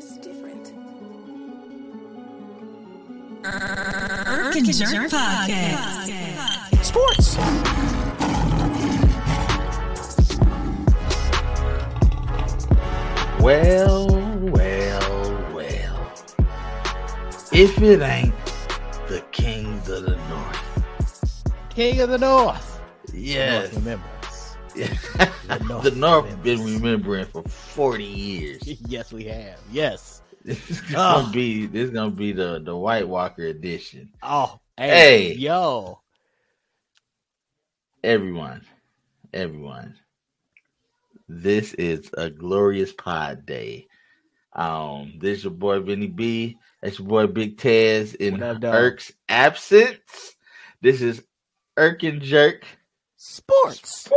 just different. Irk and Jerk Podcast. Sports. Well, well, well. If it ain't the Kings of the North. King of the North. Yes. North remembrance. The North North, been remembering for 40 years. yes, we have. Yes. This is gonna Oh. be this is gonna be the the White Walker edition. Oh, Hey. yo. Everyone, everyone, this is a glorious pod day. Um, this is your boy Vinny B. That's your boy Big Tez in What up, dog? Irk's absence. This is Irk and Jerk. Sports.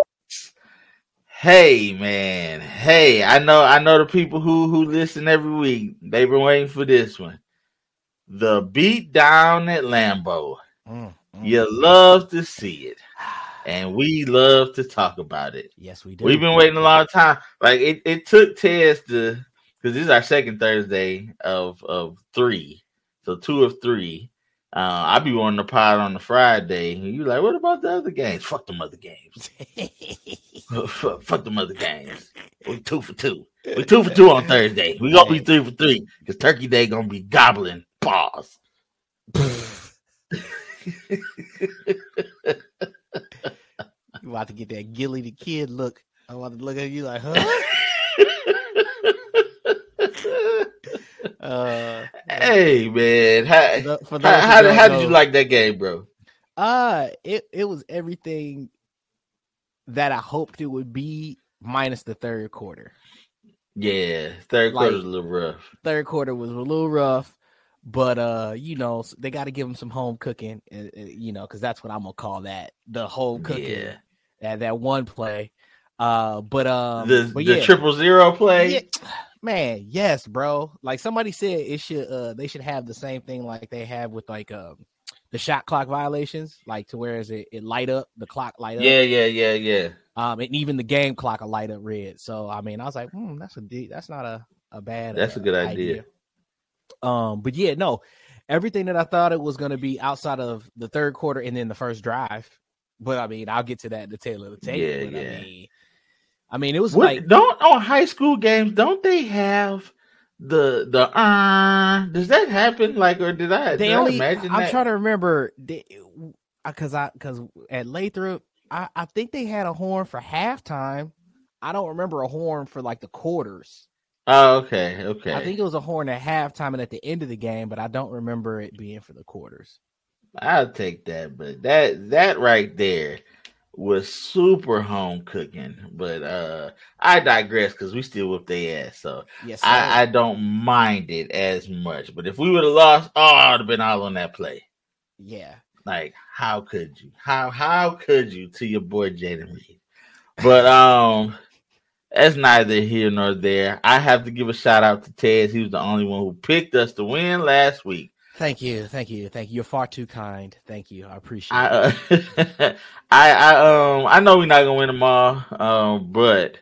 Hey man, hey! I know, I know the people who who listen every week. They've been waiting for this one. The beat down at Lambeau. Mm, mm. You love to see it, and we love to talk about it. Yes, we do. We've been waiting a long time. Like it, it took Tez to because this is our second Thursday of of three, so two of three. Uh, I be on the pod on the Friday, and you like, what about the other games? Fuck them other games. fuck, fuck them other games. We two for two. We two for two on Thursday. We gonna be three for three because Turkey Day gonna be gobbling pause. you about to get that Gilly the Kid look. I want to look at you like, huh? Uh, hey man, how, for how, how, don't how did you like that game, bro? Uh, it it was everything that I hoped it would be, minus the third quarter. Yeah, third quarter Like- was a little rough. Third quarter was a little rough, but uh, you know they got to give them some home cooking, uh, uh, you know, because that's what I'm gonna call that the home cooking. Yeah. That that one play. Uh, but um, the but the yeah. triple zero play. Yeah, man, yes, bro. Like somebody said, it should uh they should have the same thing like they have with like um the shot clock violations, like to where is it it light up the clock light up. Yeah, yeah, yeah, yeah. Um, and even the game clock will light up red. So I mean, I was like, hmm, that's a de- that's not a a bad. That's a uh, good idea. Um, but yeah, no, everything that I thought it was going to be outside of the third quarter and then the first drive. But I mean, I'll get to that in the tail of the tape. Yeah, yeah. I mean, I mean, it was What, like don't on high school games? Don't they have the the uh? Does that happen? Like, or did I? they did only. I imagine I'm that? trying to remember because I because at Lathrop, I, I think they had a horn for halftime. I don't remember a horn for like the quarters. Oh, okay, okay. I think it was a horn at halftime and at the end of the game, but I don't remember it being for the quarters. I'll take that, but that that right there was super home cooking. But uh I digress because we still whip their ass, so Yes, I, I don't mind it as much. But if we would have lost, oh, I'd have been all on that play. yeah. Like, how could you? How how could you to your boy Jayden Reed? But um that's neither here nor there. I have to give a shout out to Tez. He was the only one who picked us to win last week. Thank you, thank you, thank you. You're far too kind. Thank you. I appreciate I it. uh, I I um I know we're not gonna win them all, um, but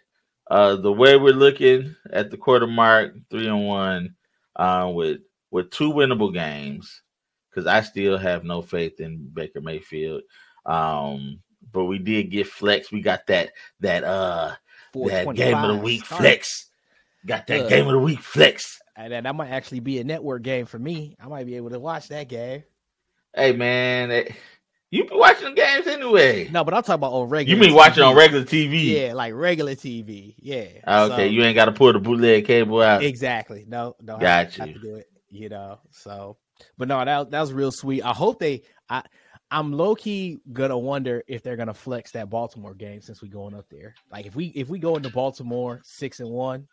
uh the way we're looking at the quarter mark, three and one, uh, with with two winnable games, because I still have no faith in Baker Mayfield. Um, but we did get flex. We got that that uh that game of the week start. flex. Got that game of the week flex. And that, that might actually be a network game for me. I might be able to watch that game. Hey man, eh, you be watching the games anyway. No, but I'm talking about on regular. you mean watching on regular TV? Yeah, like regular TV. Yeah. Ah, Okay, So- you ain't got to pull the bootleg cable out. exactly. No, no. Got have you. to do it. You know. So, but no, that that was real sweet. I hope they. I I'm low key gonna wonder if they're gonna flex that Baltimore game since we going up there. Like if we if we go into Baltimore six and one,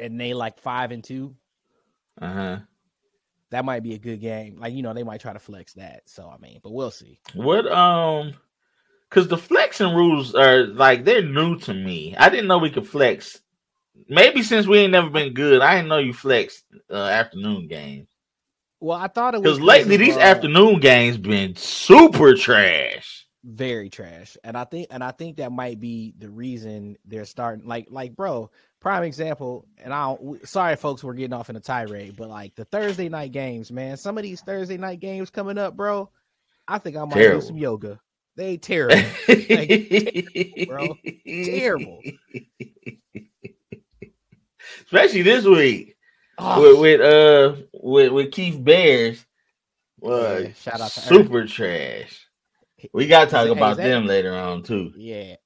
and they like five and two, Uh huh. that might be a good game. Like you know they might try to flex that. So I mean, but we'll see. What um, because the flexing rules are like they're new to me. I didn't know we could flex. Maybe since we ain't never been good, I didn't know you flex uh, afternoon games. Well, I thought it was Because lately these uh, afternoon games been super trash. very trash and i think and i think that might be the reason they're starting like like bro prime example, and I don't sorry folks we're getting off in a tirade, but like the Thursday night games, man, some of these Thursday night games coming up, bro. I think I might Terrible. do some yoga. They terrible. Like, bro. Terrible. Especially this week Oh, with, with uh with with Keith Bears. Uh, Yeah, shout out to super trash. We gotta talk Hey, about that- them later on too. yeah.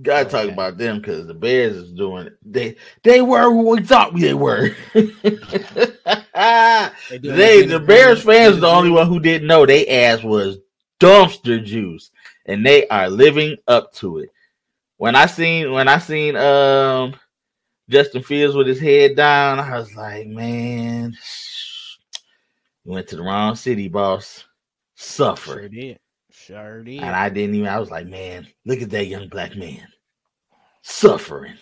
Gotta talk Okay. about them because the Bears is doing they they were what we thought they were. They the Bears fans the only one who didn't know they ass was dumpster juice, and they are living up to it. When I seen when I seen um Justin Fields with his head down, I was like, man, you went to the wrong city, boss. Suffer. Sure did. Sure did. And I didn't even, I was like, man, look at that young black man suffering.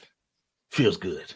Feels good.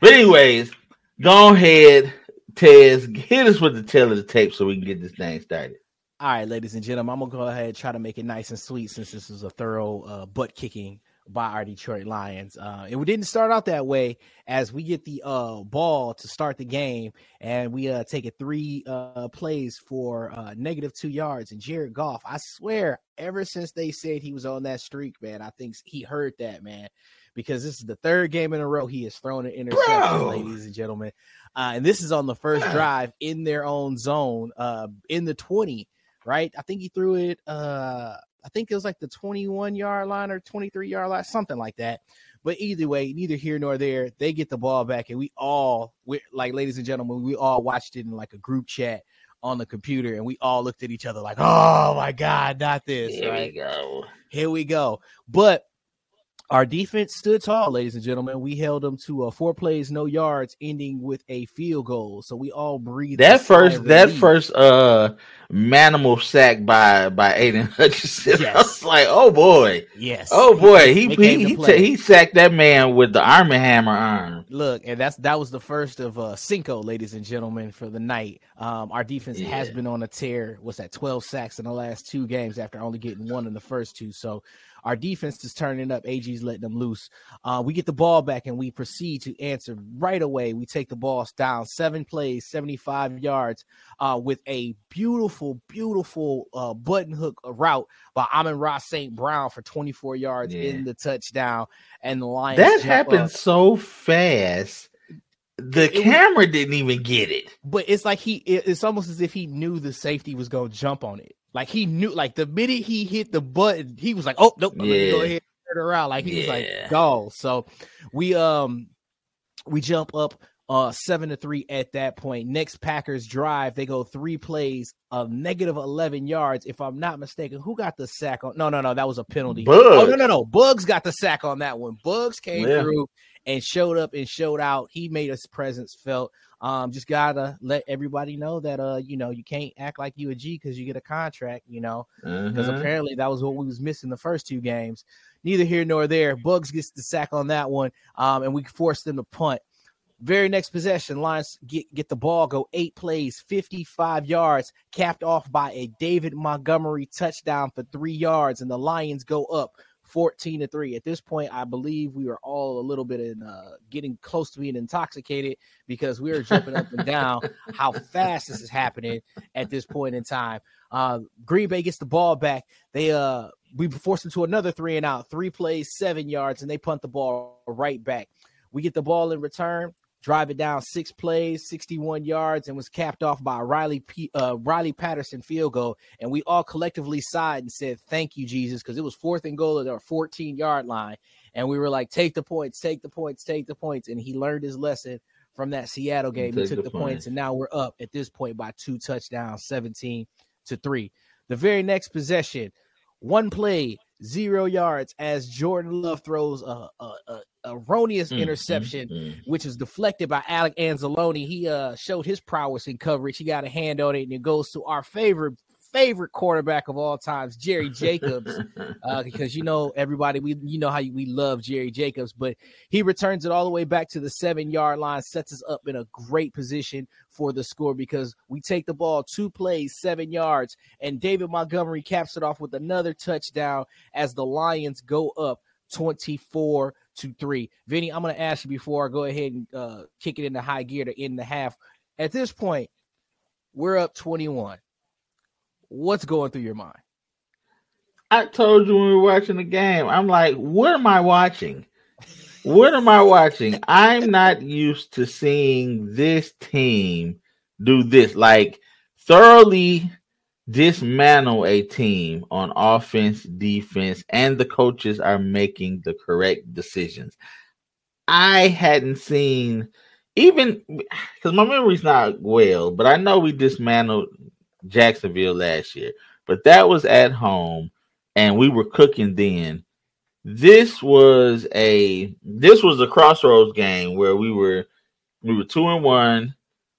But, anyways, go ahead, Tez, hit us with the tail of the tape so we can get this thing started. All right, ladies and gentlemen, I'm gonna go ahead and try to make it nice and sweet since this is a thorough uh, butt kicking by our Detroit Lions. Uh, and we didn't start out that way as we get the uh, ball to start the game, and we uh, take it three uh, plays for uh, negative two yards. And Jared Goff, I swear, ever since they said he was on that streak, man, I think he heard that man because this is the third game in a row he has thrown an interception, Bro. ladies and gentlemen. Uh, and this is on the first drive in their own zone, uh, in the 20 right? I think he threw it. Uh, I think it was like the 21 yard line or 23 yard line, something like that. But either way, neither here nor there. They get the ball back, and we all, we like, ladies and gentlemen, we all watched it in like a group chat on the computer, and we all looked at each other like, "Oh my god, not this!" Here right? we go. Here we go. But our defense stood tall, ladies and gentlemen. We held them to uh, four plays, no yards, ending with a field goal. So we all breathed. That first, that relief. first, uh, manimal sack by by Aidan Hutchinson. I Yes. was like, oh boy, yes. oh boy, he he he, ta- he sacked that man with the Arm and Hammer arm. Look, and that's that was the first of uh Cinco, ladies and gentlemen, for the night. Um, our defense has been on a tear. What's that? Twelve sacks in the last two games after only getting one in the first two. So our defense is turning up. AG's letting them loose. Uh, we get the ball back and we proceed to answer right away. We take the ball down seven plays, seventy-five yards, uh, with a beautiful, beautiful uh, button hook route by Amon-Ra St. Brown for twenty-four yards Yeah. in the touchdown. And the Lions That happened up. so fast. The was- camera didn't even get it. but it's like he it- it's almost as if he knew the safety was gonna jump on it. Like he knew like the minute he hit the button, he was like, Oh nope, let me go ahead and turn around. Like he was like, go. So we um we jump up uh seven to three at that point. Next Packers drive, they go three plays of negative eleven yards. If I'm not mistaken, who got the sack on? No, no, no, that was a penalty. Oh no, no, no. Bugs got the sack on that one. Bugs came Yeah. through and showed up and showed out. He made his presence felt. Um, just gotta let everybody know that uh, you know, you can't act like you a G because you get a contract, you know, because Mhm. apparently that was what we was missing the first two games. Neither here nor there. Bugs gets the sack on that one, um, and we forced them to punt. Very next possession, Lions get, get the ball, go eight plays, 55 yards, capped off by a David Montgomery touchdown for three yards, and the Lions go up 14 to 3. At this point, I believe we were all a little bit in uh, getting close to being intoxicated because we were jumping up and down how fast this is happening at this point in time. Uh, Green Bay gets the ball back. They uh we force them to another three and out, three plays, seven yards, and they punt the ball right back. We get the ball in return, drive it down six plays, 61 yards, and was capped off by a Riley P, uh, Riley Patterson field goal. And we all collectively sighed and said, "Thank you, Jesus," because it was fourth and goal at our 14 yard line, and we were like, "Take the points, take the points, take the points." And he learned his lesson from that Seattle game. He took the the points, points. and now we're up at this point by two touchdowns, 17 to three. The very next possession, one play, zero yards, as Jordan Love throws a, a, a erroneous Mm, interception, mm, mm. which is deflected by Alex Anzalone. He uh showed his prowess in coverage. He got a hand on it, and it goes to our favorite favorite quarterback of all times, Jerry Jacobs uh, because you know everybody we you know how we love Jerry Jacobs, but he returns it all the way back to the seven yard line, sets us up in a great position for the score because we take the ball two plays, seven yards, and David Montgomery caps it off with another touchdown as the Lions go up 24 to three. Vinny, I'm going to ask you before I go ahead and uh, kick it into high gear to end the half. At this point, we're up 21. What's going through your mind? I told you when we were watching the game, I'm like, what am I watching? What am I watching? I'm not used to seeing this team do this. Like, thoroughly dismantle a team on offense, defense, and the coaches are making the correct decisions. I hadn't seen even because my memory's not well, but I know we dismantled Jacksonville last year, but that was at home and we were cooking then. This was a this was a crossroads game where we were we were two and one.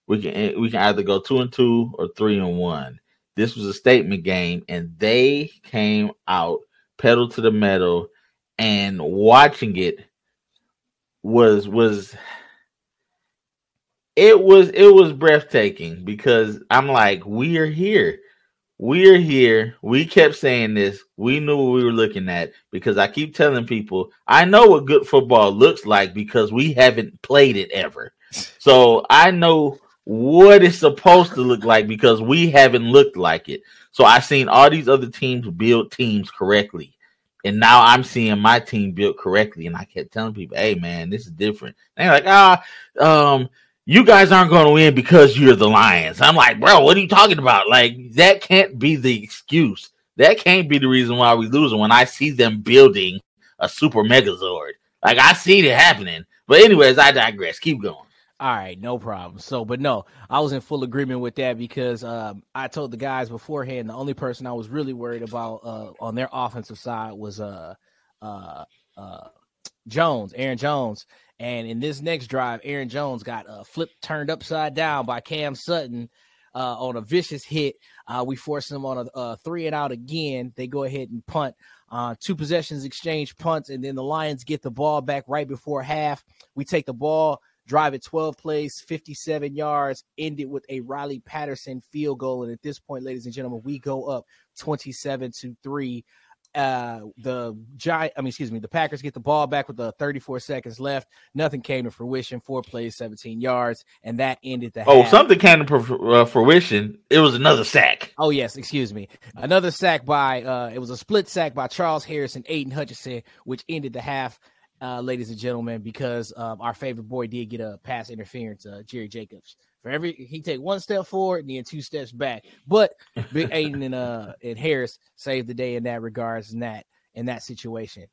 We can eh, we can either go two and two or three and one. This was a statement game, and they came out pedal to the metal, and watching it was was it was it was breathtaking because I'm like, we are here. We are here. We kept saying this. We knew what we were looking at because I keep telling people I know what good football looks like because we haven't played it ever. So I know what it's supposed to look like because we haven't looked like it. So I've seen all these other teams build teams correctly. And now I'm seeing my team built correctly. And I kept telling people, hey man, this is different. And they're like, ah, um, you guys aren't going to win because you're the Lions. I'm like, bro, what are you talking about? Like, that can't be the excuse. That can't be the reason why we losing when I see them building a super megazord. Like, I see it happening. But, anyways, I digress. Keep going. All right, no problem. So, but no, I was in full agreement with that because um, I told the guys beforehand the only person I was really worried about uh, on their offensive side was uh, uh, uh, Jones, Aaron Jones. And in this next drive, Aaron Jones got uh, flipped, turned upside down by Cam Sutton uh, on a vicious hit. Uh, we forced them on a, a, three and out again. They go ahead and punt. Uh, two possessions exchange punts, and then the Lions get the ball back right before half. We take the ball drive it 12 plays, 57 yards, ended with a Riley Patterson field goal. And at this point, ladies and gentlemen, we go up 27 to 3. Uh, the giant, I mean, excuse me, the Packers get the ball back with the 34 seconds left. Nothing came to fruition. Four plays, 17 yards, and that ended the. Oh, half. something came to uh, fruition. It was another sack. Oh yes, excuse me, another sack by. uh It was a split sack by Charles Harris and Aidan Hutchinson, which ended the half uh, ladies and gentlemen, because um, our favorite boy did get a pass interference, uh, Jerry Jacobs. For every he take one step forward and then two steps back, but Big Aidan and uh and Harris saved the day in that regards in that in that situation.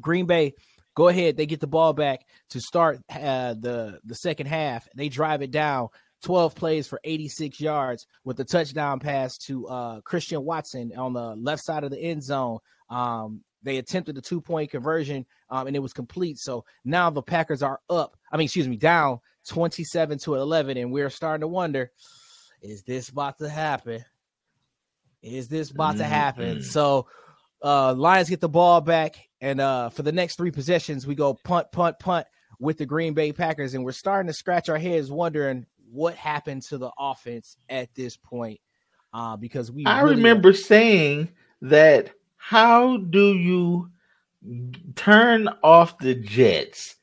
Green Bay, go ahead. They get the ball back to start uh, the the second half. They drive it down. 12 plays for 86 yards with the touchdown pass to uh, Christian Watson on the left side of the end zone. Um, they attempted a two point conversion um, and it was complete. So now the Packers are up. I mean, excuse me, down 27 to 11. And we're starting to wonder is this about to happen? Is this about mm-hmm. to happen? So uh, Lions get the ball back. And uh, for the next three possessions, we go punt, punt, punt with the Green Bay Packers. And we're starting to scratch our heads wondering what happened to the offense at this point. Uh, because we I really remember saying that how do you turn off the Jets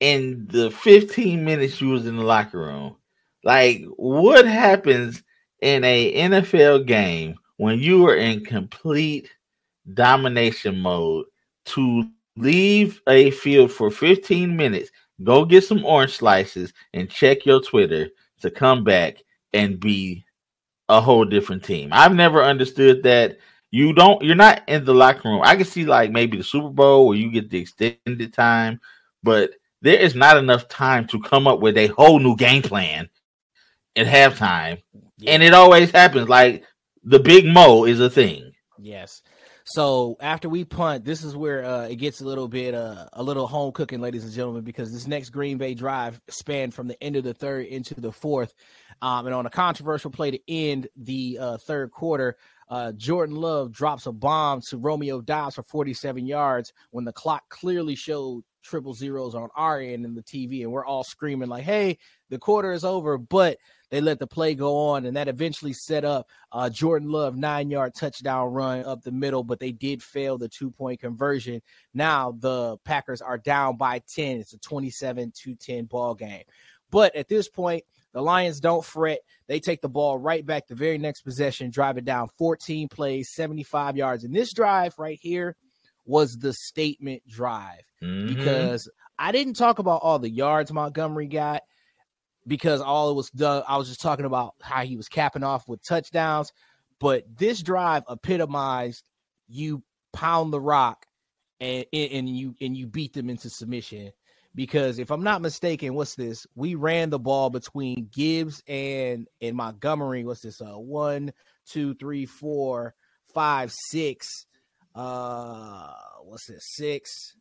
in the 15 minutes you was in the locker room? Like, what happens in a NFL game when you are in complete domination mode to leave a field for 15 minutes, go get some orange slices, and check your Twitter to come back and be a whole different team? I've never understood that you don't you're not in the locker room. I can see like maybe the Super Bowl where you get the extended time, but there is not enough time to come up with a whole new game plan at halftime. Yeah. And it always happens. Like the big mo is a thing. Yes. So after we punt, this is where uh, it gets a little bit uh, a little home cooking, ladies and gentlemen, because this next Green Bay drive spanned from the end of the third into the fourth, um, and on a controversial play to end the uh, third quarter, Uh, Jordan Love drops a bomb to Romeo Doubs for 47 yards when the clock clearly showed triple zeros on our end in the TV, and we're all screaming like, "Hey, the quarter is over!" But they let the play go on, and that eventually set up uh, Jordan Love nine yard touchdown run up the middle, but they did fail the two point conversion. Now the Packers are down by 10. It's a 27 to 10 ball game. But at this point, the Lions don't fret. They take the ball right back the very next possession, drive it down 14 plays, 75 yards. And this drive right here was the statement drive Mhm. because I didn't talk about all the yards Montgomery got because all it was done. I was just talking about how he was capping off with touchdowns. But this drive epitomized you pound the rock and and you and you beat them into submission. Because if I'm not mistaken, what's this? We ran the ball between Gibbs and and Montgomery. What's this? Uh, one, two, three, four, five, six. Uh, what's this? Six,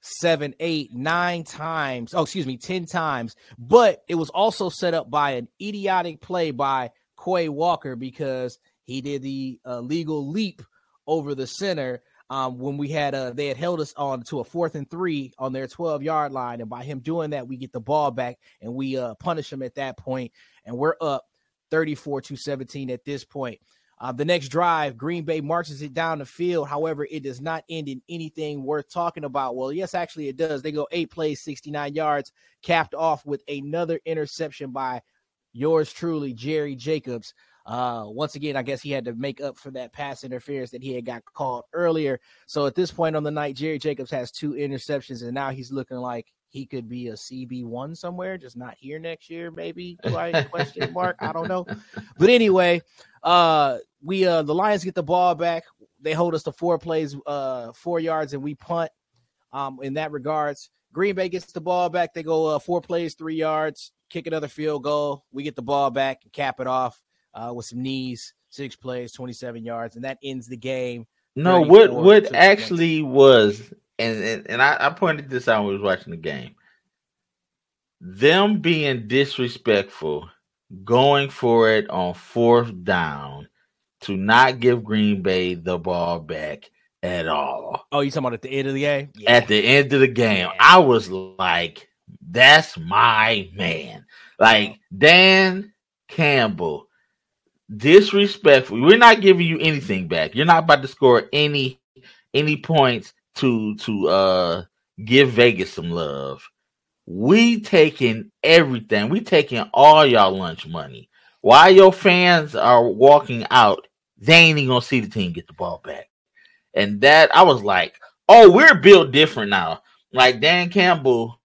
seven, eight, nine times. Oh, excuse me, 10 times. But it was also set up by an idiotic play by Quay Walker because he did the uh, legal leap over the center. Um, when we had uh they had held us on to a fourth and three on their 12 yard line, and by him doing that, we get the ball back and we uh punish him at that point, and we're up 34 to 17 at this point. Uh, the next drive, Green Bay marches it down the field. However, it does not end in anything worth talking about. Well, yes, actually, it does. They go eight plays, 69 yards, capped off with another interception by yours truly, Jerry Jacobs. Uh, once again, I guess he had to make up for that pass interference that he had got called earlier. So at this point on the night, Jerry Jacobs has two interceptions, and now he's looking like he could be a CB one somewhere, just not here next year, maybe. Right? Question mark. I don't know. But anyway, uh, we uh the Lions get the ball back. They hold us to four plays, uh, four yards, and we punt. Um, in that regards, Green Bay gets the ball back. They go uh, four plays, three yards, kick another field goal. We get the ball back and cap it off uh, with some knees, six plays, 27 yards, and that ends the game. No, what what actually was, and and, and I, I pointed this out when we was watching the game. Them being disrespectful, going for it on fourth down to not give Green Bay the ball back at all. Oh, you talking about at the end of the game? At the end of the game, Yeah. I was like, "That's my man." Like Dan Campbell, disrespectful. We're not giving you anything back. You're not about to score any any points to to uh give Vegas some love. We taking everything. We taking all y'all lunch money. While your fans are walking out, they ain't even gonna see the team get the ball back. And that I was like, oh, we're built different now. Like Dan Campbell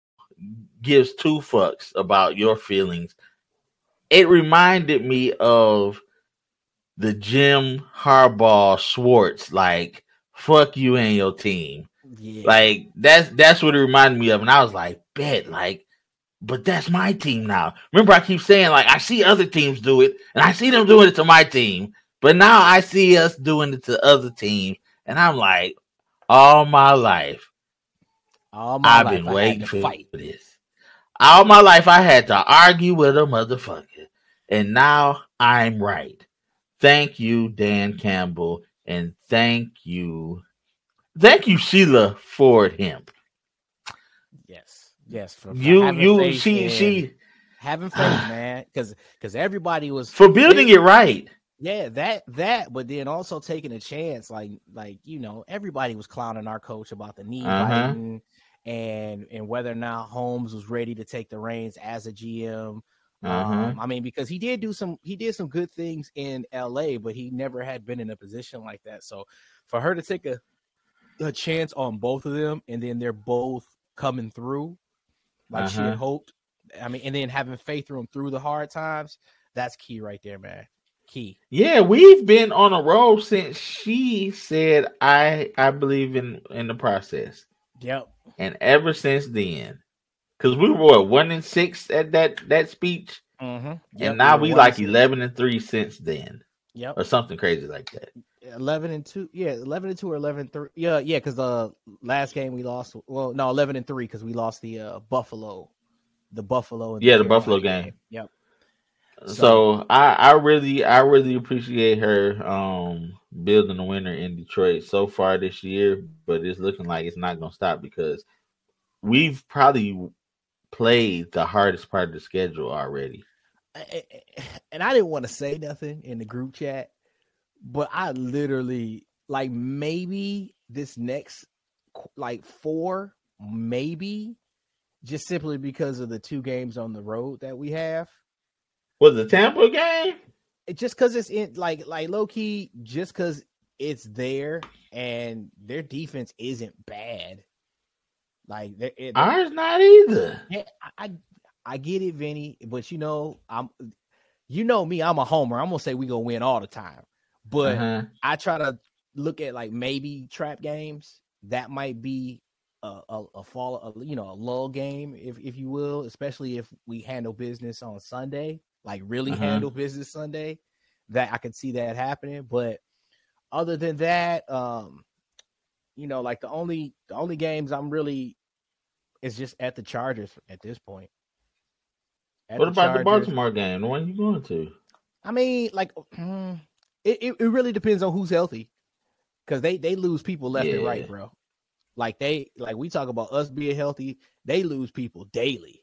gives two fucks about your feelings. It reminded me of the Jim Harbaugh Schwartz, like fuck you and your team. yeah. Like that's that's what it reminded me of, and I was like, bet, like, but that's my team now. Remember, I keep saying like I see other teams do it, and I see them doing it to my team, but now I see us doing it to other teams, and I'm like, all my life All my I've life been waiting to fight for fight. this. All my life I had to argue with a motherfucker, and now I'm right. Thank you, Dan Campbell, and thank you, thank you, Sheila Ford Hamp. Yes, yes. For, for You, you, she, in- she, having faith, man, because because everybody was for building it right. Yeah, that that, but then also taking a chance, like like you know, everybody was clowning our coach about the knee Uh-huh. and and whether or not Holmes was ready to take the reins as a GM. Uh-huh. Um, I mean, because he did do some he did some good things in LA, but he never had been in a position like that. So for her to take a a chance on both of them, and then they're both coming through like she Uh-huh. had hoped. I mean, and then having faith through them through the hard times, that's key right there, man. Key. Yeah, we've been on a roll since she said I I believe in in the process. Yep. And ever since then, because we were what, one and six at that that speech, Mm-hmm. and now we like eleven and three since then, Yep. or something crazy like that. Eleven and two. Yeah, eleven and two or 11 and three. Yeah, yeah. Because the last game we lost. Well, no, eleven and three because we lost the uh, Buffalo, the Buffalo. and Yeah, the Carolina Buffalo game. Yep. So I, I really I really appreciate her um building a winner in Detroit so far this year, but it's looking like it's not gonna stop because we've probably played the hardest part of the schedule already. And I didn't want to say nothing in the group chat, but I literally like maybe this next like four, maybe just simply because of the two games on the road that we have. Was the Tampa game? just because it's in like like low key, just because it's there and their defense isn't bad. Like they're, they're, ours not either. I I get it, Vinny, but you know I'm you know me, I'm a homer. I'm gonna say we gonna win all the time, but uh-huh. I try to look at like maybe trap games that might be a, a, a fall, a, you know, a lull game, if if you will, especially if we handle business on Sunday like really uh-huh. handle business Sunday, that I could see that happening. But other than that, um, you know, like the only the only games I'm really is just at the Chargers at this point. At what the about Chargers, the Baltimore game? When you going to? I mean, like mm, it, it, it really depends on who's healthy. Cause they they lose people left yeah. and right, bro. Like they like we talk about us being healthy, they lose people daily.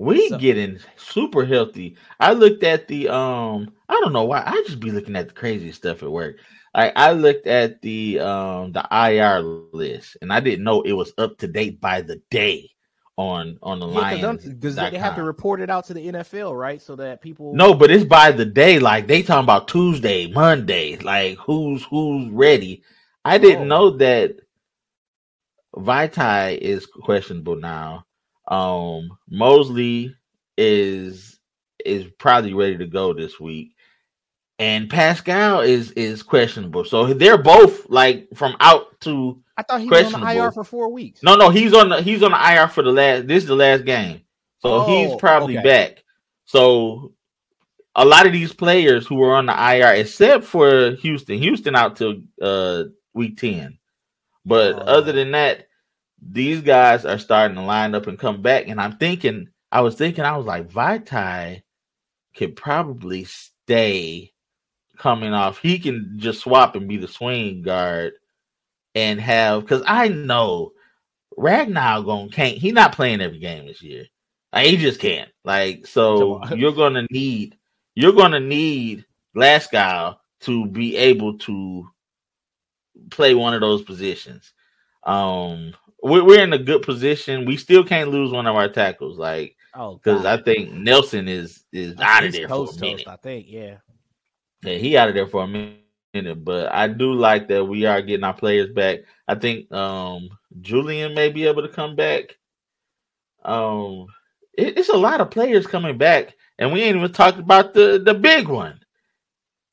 We so, getting super healthy. I looked at the um I don't know why I just be looking at the crazy stuff at work. Like I looked at the um the IR list and I didn't know it was up to date by the day on on the line because they have to report it out to the NFL, right? So that people No, but it's by the day. Like they talking about Tuesday, Monday, like who's who's ready. I didn't oh. know that Vaitai is questionable now. Um, Moseley is is probably ready to go this week, and Pascal is is questionable. So they're both like from out to. I thought he was on the IR for four weeks. No, no, he's on the he's on the IR for the last. This is the last game, so oh, he's probably okay. back. So a lot of these players who are on the IR, except for Houston, Houston out till uh week ten. But oh. other than that, these guys are starting to line up and come back. And I'm thinking, I was thinking, I was like, Vaitai could probably stay coming off. He can just swap and be the swing guard and have because I know Ragnow going can't he not playing every game this year. Like, he just can't. Like so you're gonna need you're gonna need Glasgow to be able to play one of those positions. Um we're in a good position. We still can't lose one of our tackles, like because oh, I think Nelson is is out of there for a minute. Toast, I think, yeah, yeah, he out of there for a minute. But I do like that we are getting our players back. I think um Julian may be able to come back. Um, it, it's a lot of players coming back, and we ain't even talked about the the big one.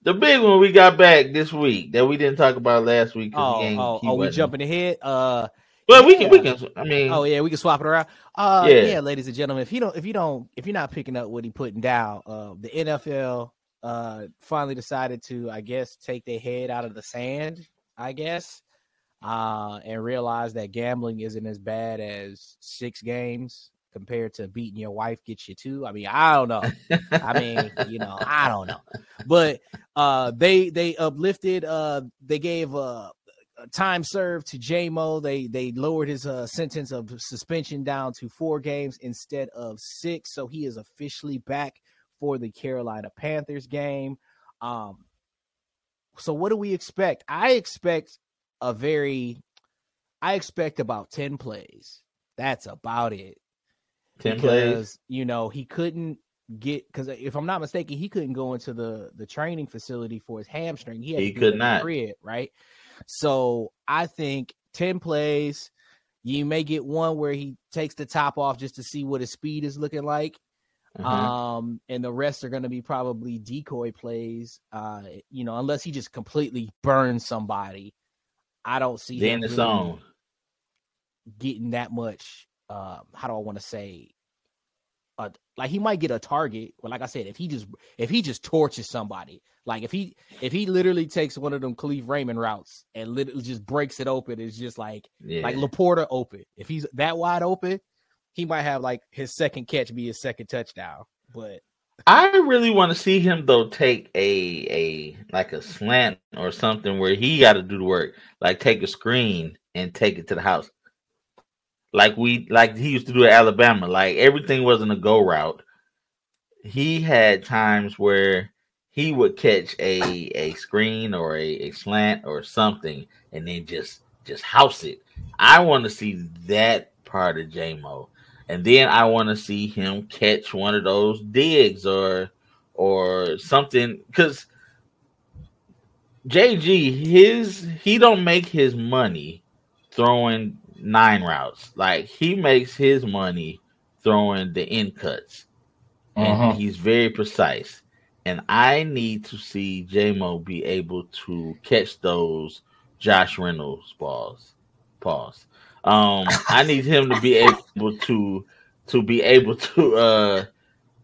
The big one we got back this week that we didn't talk about last week. Oh, oh, oh, we jumping ahead. Uh, well, we can we can. I mean, oh yeah, we can swap it around. Uh, yeah. yeah, ladies and gentlemen, if you don't, if you don't, if you're not picking up what he putting down, uh, the NFL uh finally decided to, I guess, take their head out of the sand. I guess, uh, and realize that gambling isn't as bad as six games compared to beating your wife gets you two. I mean, I don't know. I mean, you know, I don't know. But uh they they uplifted uh they gave uh time served to JMO. They they lowered his uh, sentence of suspension down to four games instead of six, so he is officially back for the Carolina Panthers game. Um, so what do we expect? I expect a very, I expect about ten plays. That's about it. Ten because, plays. You know he couldn't get because if I'm not mistaken, he couldn't go into the the training facility for his hamstring. He, he could not. Grid, right. So I think 10 plays, you may get one where he takes the top off just to see what his speed is looking like. Uh-huh. Um, and the rest are going to be probably decoy plays. Uh, you know, unless he just completely burns somebody, I don't see in the zone getting that much. Um, how do I want to say? Like he might get a target, but like I said, if he just if he just torches somebody, like if he if he literally takes one of them Kalif Raymond routes and literally just breaks it open, it's just like yeah. like Laporta open. If he's that wide open, he might have like his second catch be his second touchdown. But I really want to see him though take a a like a slant or something where he got to do the work, like take a screen and take it to the house, like we like he used to do at Alabama. Like everything wasn't a go route. He had times where he would catch a a screen or a, a slant or something and then just just house it. I want to see that part of JMO and then I want to see him catch one of those digs or or something because JG his he don't make his money throwing nine routes. Like he makes his money throwing the in cuts. And Uh-huh. he's very precise. And I need to see JMO be able to catch those Josh Reynolds balls. Pause um, I need him to be able to to be able to uh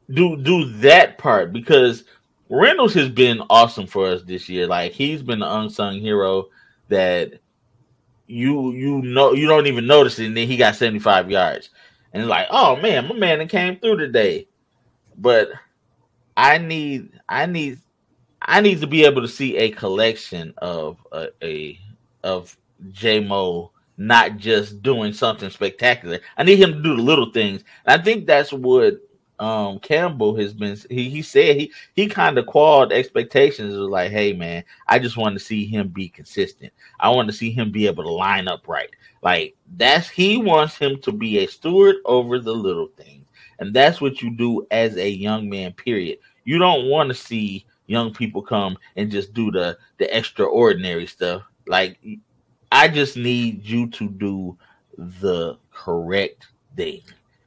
do do that part because Reynolds has been awesome for us this year. Like he's been the unsung hero that you you know you don't even notice it, and then he got 75 yards. And like, oh man, my man came through today. But I need I need I need to be able to see a collection of a, a of J Mo not just doing something spectacular. I need him to do the little things. And I think that's what um Campbell has been he, he said he he kind of qualled expectations of like, hey man, I just want to see him be consistent. I want to see him be able to line up right. Like that's he wants him to be a steward over the little things. And that's what you do as a young man, period. You don't want to see young people come and just do the the extraordinary stuff. Like I just need you to do the correct thing.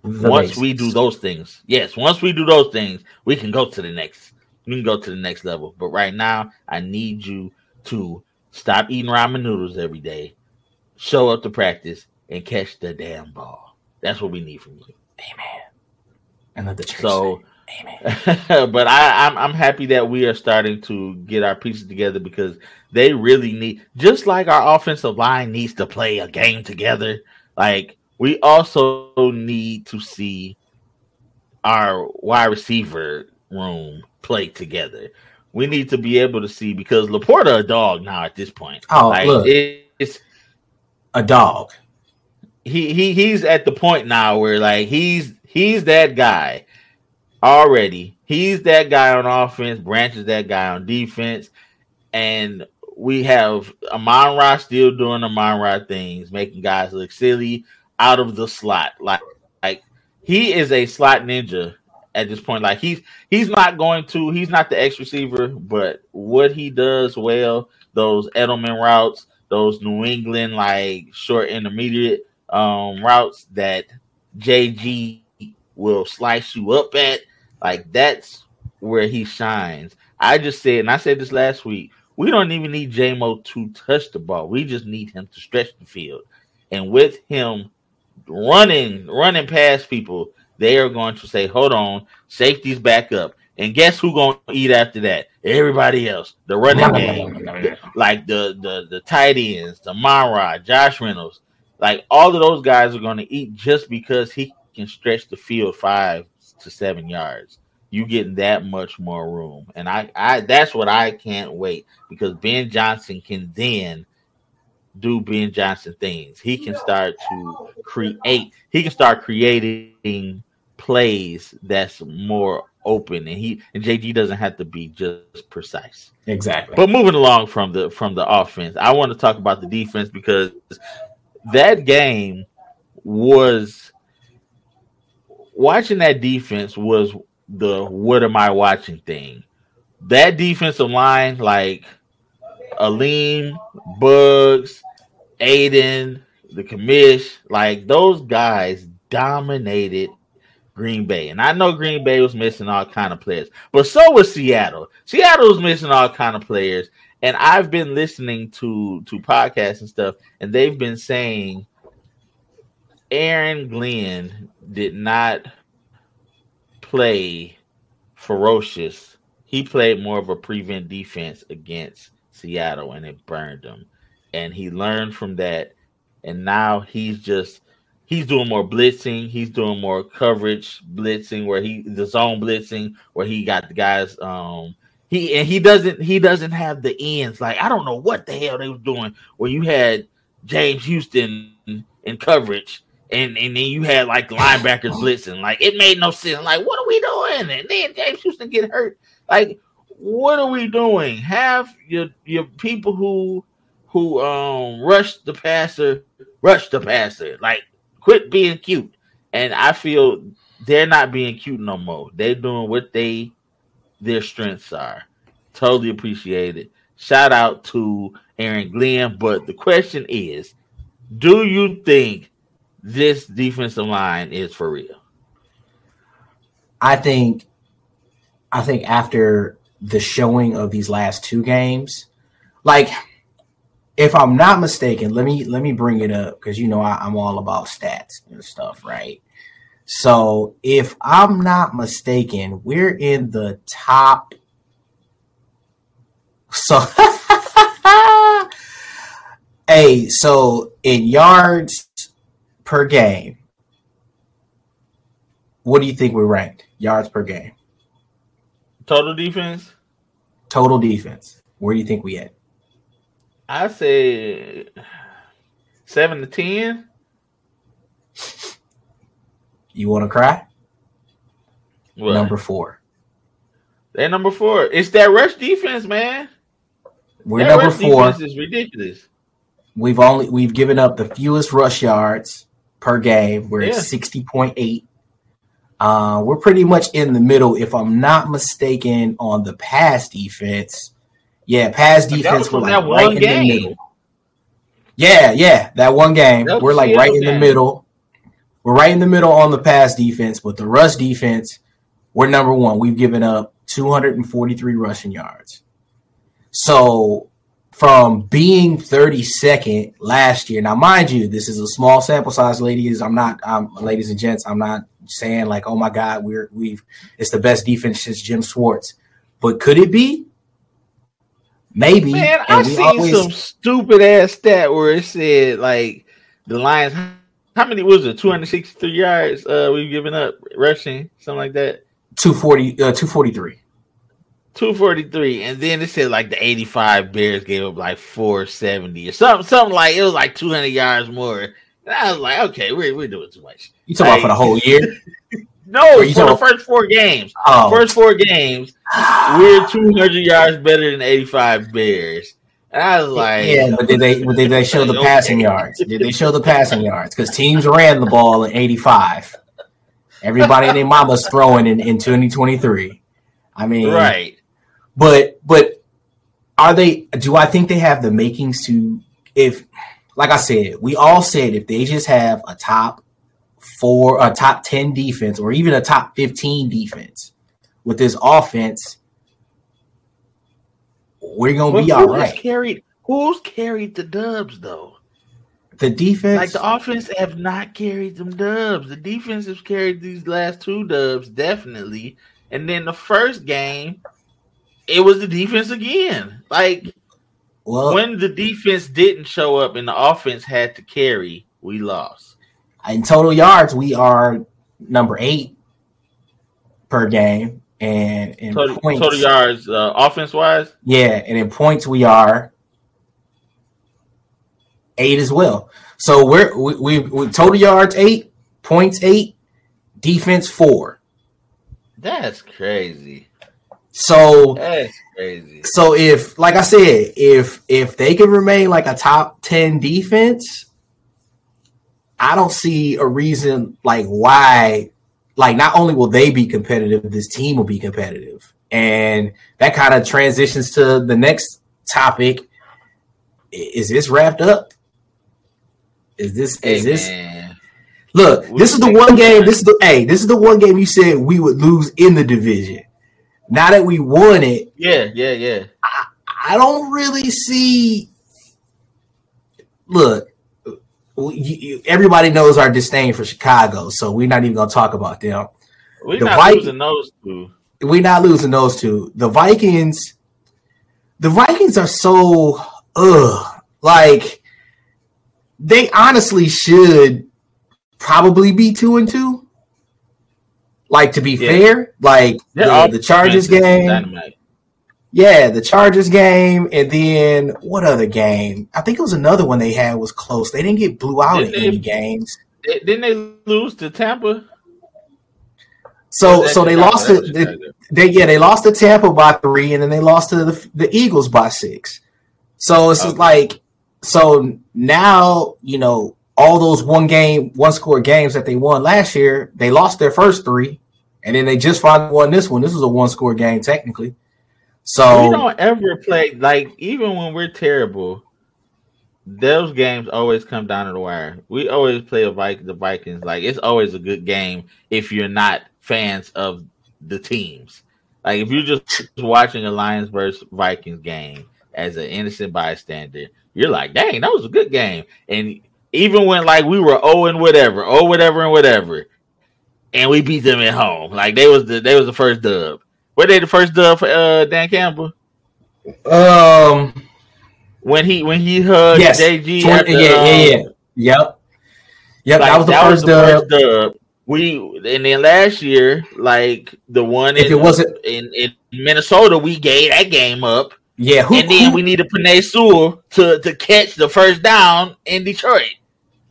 The once we do those things, yes, once we do those things, we can go to the next. We can go to the next level. But right now, I need you to stop eating ramen noodles every day, show up to practice, and catch the damn ball. That's what we need from you. Amen. And let the church So, say, Amen. but I, I'm I'm happy that we are starting to get our pieces together because they really need just like our offensive line needs to play a game together. Like we also need to see our wide receiver room play together. We need to be able to see because Laporta a dog now at this point. Oh, like look. it, it's A dog. he he he's at the point now where like he's he's that guy already. He's that guy on offense. Branch is that guy on defense, and we have Amon Ra still doing Amon Ra things, making guys look silly out of the slot. Like like he is a slot ninja at this point. Like he's he's not going to he's not the X receiver, but what he does well, those Edelman routes, those New England like short intermediate um routes that JG will slice you up at, like that's where he shines. I just said, and I said this last week, we don't even need JMO to touch the ball. We just need him to stretch the field. And with him running, running past people, they are going to say, hold on, safety's back up. And guess who gonna eat after that? Everybody else. The running game like the the the tight ends, the Monrod, Josh Reynolds, like all of those guys are going to eat just because he can stretch the field five to seven yards. You getting that much more room, and I, I that's what I can't wait because Ben Johnson can then do Ben Johnson things. He can start to create. He can start creating plays that's more open, and he and JG doesn't have to be just precise. Exactly. But moving along from the from the offense, I want to talk about the defense because that game was watching that defense was the what am I watching thing. That defensive line, like Alim, Bugs, Aidan, the commish, like those guys dominated Green Bay. And I know Green Bay was missing all kind of players, but so was Seattle. Seattle was missing all kind of players. And I've been listening to to podcasts and stuff, and they've been saying Aaron Glenn did not play ferocious. He played more of a prevent defense against Seattle, and it burned him. And he learned from that, and now he's just he's doing more blitzing. He's doing more coverage blitzing, where he the zone blitzing, where he got the guys. Um, he and he doesn't he doesn't have the ends. Like I don't know what the hell they was doing where you had James Houston in coverage. And, and then you had like linebackers blitzing. Like it made no sense. Like, what are we doing? And then James Houston get hurt. Like, what are we doing? Have your your people who who um rush the passer, rushed the passer. Like, quit being cute. And I feel they're not being cute no more. They're doing what they their strengths are. Totally appreciate it. Shout out to Aaron Glenn. But the question is, do you think this defensive line is for real? I think I think after the showing of these last two games, like if I'm not mistaken, let me let me bring it up because you know I, I'm all about stats and stuff, right? So if I'm not mistaken, we're in the top. So, hey, so in yards per game, what do you think we're ranked? Yards per game, Total defense, total defense. Where do you think we at? I say seven to ten. You want to cry? What? Number four. They're number four. It's that rush defense, man. We're that number four. defense is ridiculous. We've only we've given up the fewest rush yards per game. We're Yeah. at sixty point eight. Uh, we're pretty much in the middle, if I'm not mistaken, on the pass defense. Yeah, pass defense. We're like right in game. the middle. Yeah, yeah, that one game. That We're like right in the middle. We're right in the middle on the pass defense, but the rush defense, we're number one. We've given up 243 rushing yards. So from being 32nd last year, now mind you, this is a small sample size, ladies. I'm not, um, ladies and gents, I'm not saying like, oh my God, we're we've it's the best defense since Jim Schwartz. But could it be? Maybe. Man, I seen always- some stupid ass stat where it said like the Lions. How many was it? Two hundred sixty-three yards. Uh, we've given up rushing, something like that. 240, uh, 243. 243 and then it said like the 85 bears gave up like 470 or something something like it was like 200 yards more and i was like okay we're, we're doing too much You talking about for the whole year? no you for oh. the first four games Oh, first four games we're 200 yards better than 85 bears and i was like yeah, but did they but did they show the passing yards? Did they show the passing yards? Because teams ran the ball in 85. Everybody and their mama's throwing in, in 2023. I mean, right But but are they? Do I think they have the makings to? If, like I said, we all said if they just have a top four, a top ten defense, or even a top fifteen defense with this offense, we're gonna But be all right. all has right. carried who's carried the dubs though The defense, Like the offense have not carried them dubs. The defense has carried these last two dubs definitely, and then the first game, it was the defense again. Like well, when the defense didn't show up and the offense had to carry, we lost. In total yards, we are number eight per game, and in Total, points, total yards, uh, offense wise. Yeah, and in points we are eight as well. So we're we, we, we total yards eight, points eight, defense four. That's crazy. So That's crazy. so if like I said, if if they can remain like a top ten defense, I don't see a reason like why. Like not only will they be competitive, this team will be competitive, and that kind of transitions to the next topic. Is this wrapped up? Is this Hey, is this man. look? We This is the one game. This is the hey. This is the one game you said we would lose in the division. Now that we won it, Yeah, yeah, yeah. I don't really see. Look, you, you, everybody knows our disdain for Chicago, so we're not even going to talk about them. We're The not Vikings- losing those two. We're not losing those two. The Vikings, the Vikings are so ugh, like they honestly should probably be two and two. Like to be Yeah. fair, like the, the Chargers game, dynamite. Yeah, the Chargers game, and then what other game? I think it was another one they had was close. They didn't get blew out in Didn't they- any games. Di- Didn't they lose to Tampa? So so they lost was they, they yeah they lost to Tampa by three, and then they lost to the the Eagles by six. So it's Okay. like so now you know all those one game one score games that they won last year, they lost their first three, and then they just finally won this one. This was a one score game technically. We don't ever play like even when we're terrible. Those games always come down to the wire. We always play a Vik- the Vikings like it's always a good game if you're not fans of the teams. Like if you're just watching a Lions versus Vikings game as an innocent bystander, you're like, "Dang, that was a good game." And even when like we were oh and whatever, oh whatever and whatever, and we beat them at home, like they was the they was the first dub. Were they the first dub for uh, Dan Campbell? um when he when he hugged yes, JG. 20 after, yeah yeah um, yeah yep yep like, that was the first dub. first dub. We and then last year, like the one If in, it wasn't- in, in Minnesota, we gave that game up, Yeah, who, and then who- we needed Penei Sewell to to catch the first down in Detroit.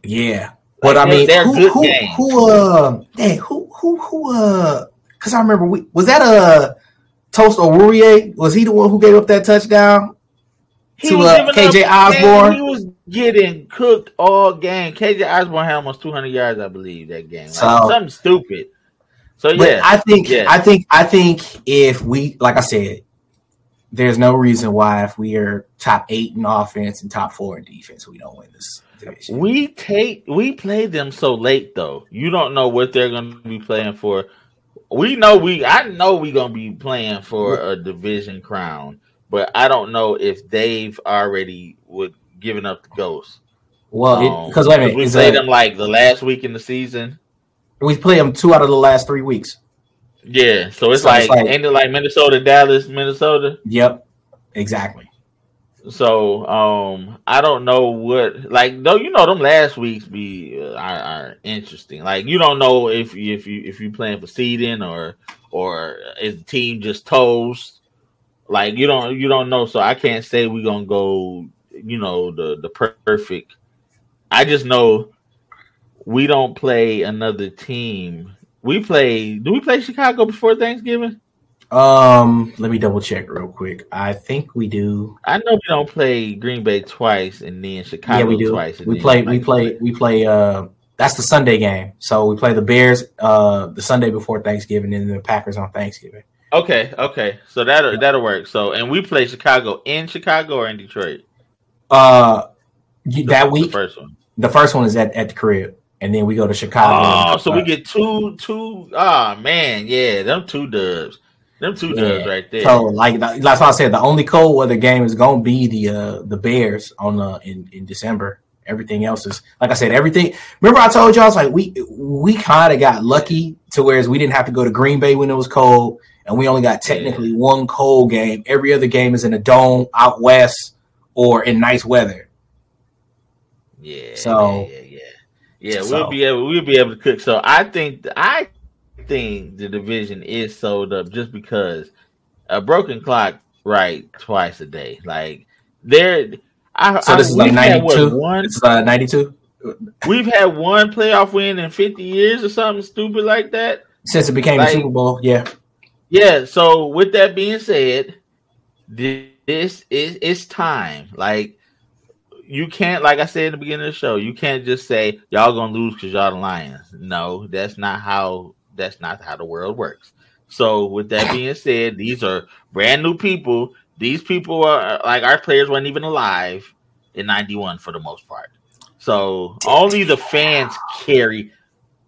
Yeah, but Like, I mean, they're who, good who, games. who, uh, dang, who, who, who, uh, because I remember we was that a Toast O'Rourke? Was he the one who gave up that touchdown? To, was uh, KJ up- Osborne? he was getting cooked all game. KJ Osborne had almost 200 yards, I believe, that game. Like, So- something stupid. So yeah, I think, yeah. I think, I think if we, like I said, there's no reason why if we are top eight in offense and top four in defense, we don't win this division. We take we play them so late though. You don't know what they're going to be playing for. We know we I know we're going to be playing for a division crown, but I don't know if they've already would given up the ghost. Well, because um, wait a minute, we played them like the last week in the season. we play them two out of the last three weeks. Yeah, so it's So like, it's like- ain't it like Minnesota, Dallas, Minnesota? Yep, exactly. So um, I don't know what like though you know them last weeks be uh, are, are interesting. Like you don't know if if you if you playing for seeding or or is the team just toast. Like you don't you don't know. So I can't say we're gonna go. You know the the perfect. I just know we don't play another team. We play. Do we play Chicago before Thanksgiving? Um, let me double check real quick. I think we do. I know we don't play Green Bay twice and then Chicago yeah, we do. twice. We play. We like- play. We play. Uh, that's the Sunday game. So we play the Bears. Uh, the Sunday before Thanksgiving, and the Packers on Thanksgiving. Okay, okay. So that'll that'll work. So and we play Chicago in Chicago or in Detroit. Uh, you- that The week, first one. the first one is at, at the crib, and then we go to Chicago. Oh, so we get two two. Ah man, yeah, them two dubs. Them two Yeah. dubs right there. So like that's why I said the only cold weather game is gonna be the uh the Bears on uh in, in December. Everything else is like I said, everything remember I told you I was like we we kind of got lucky to whereas we didn't have to go to Green Bay when it was cold and we only got technically one cold game. Every other game is in a dome out west or in nice weather. yeah. So- yeah, yeah, yeah. Yeah, So- we'll be able we'll be able to cook. So I think I think the division is sold up just because a broken clock right twice a day. Like there, I So I, this is like we've had, what, 92? one This is uh 92 We've had one playoff win in 50 years or something stupid like that. since it became Like- a Super Bowl. Yeah. Yeah. So with that being said, thi- this is it's time. Like you can't, like I said in the beginning of the show, you can't just say y'all gonna lose because y'all the Lions. No, that's not how. That's not how the world works. So with that being said, these are brand new people. These people are like our players weren't even alive in '91 for the most part. So only the fans carry,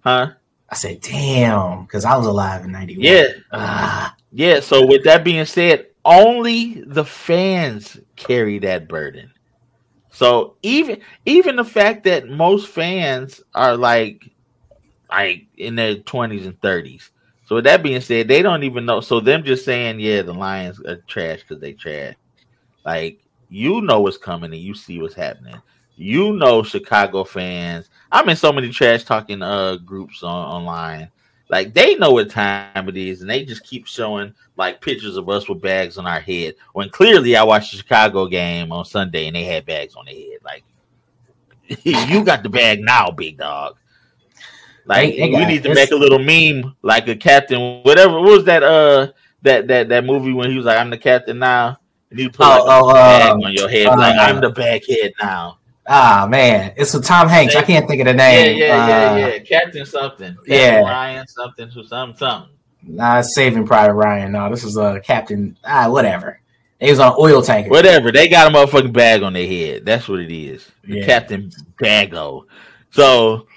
huh? I said, damn, because I was alive in 91. Yeah, Ah, Yeah, so with that being said, only the fans carry that burden. So even even the fact that most fans are like like in their twenties and thirties. So with that being said, they don't even know. So them just saying, yeah, the Lions are trash because they trash. Like you know what's coming and you see what's happening. you know Chicago fans. I'm in so many trash talking uh groups on online. Like they know what time it is, and they just keep showing like pictures of us with bags on our head. When clearly I watched the Chicago game on Sunday and they had bags on their head. Like you got the bag now, big dog. Like They- they we need to this- make a little meme, like a captain, whatever. What was that? Uh, that that that movie when he was like, "I'm the captain now." And you put like, Oh, a oh, bag um, on your head, uh, like I'm the baghead now. Ah man, it's with Tom Hanks. I can't think of the name. yeah, Uh, yeah, yeah. Captain something. Captain yeah. Ryan something to something something. Nah, Saving Private Ryan. No, this is uh, Captain. Ah, whatever. He was on oil tanker. Whatever. They got a motherfucking bag on their head. That's what it is. The Yeah. Captain Bago. So,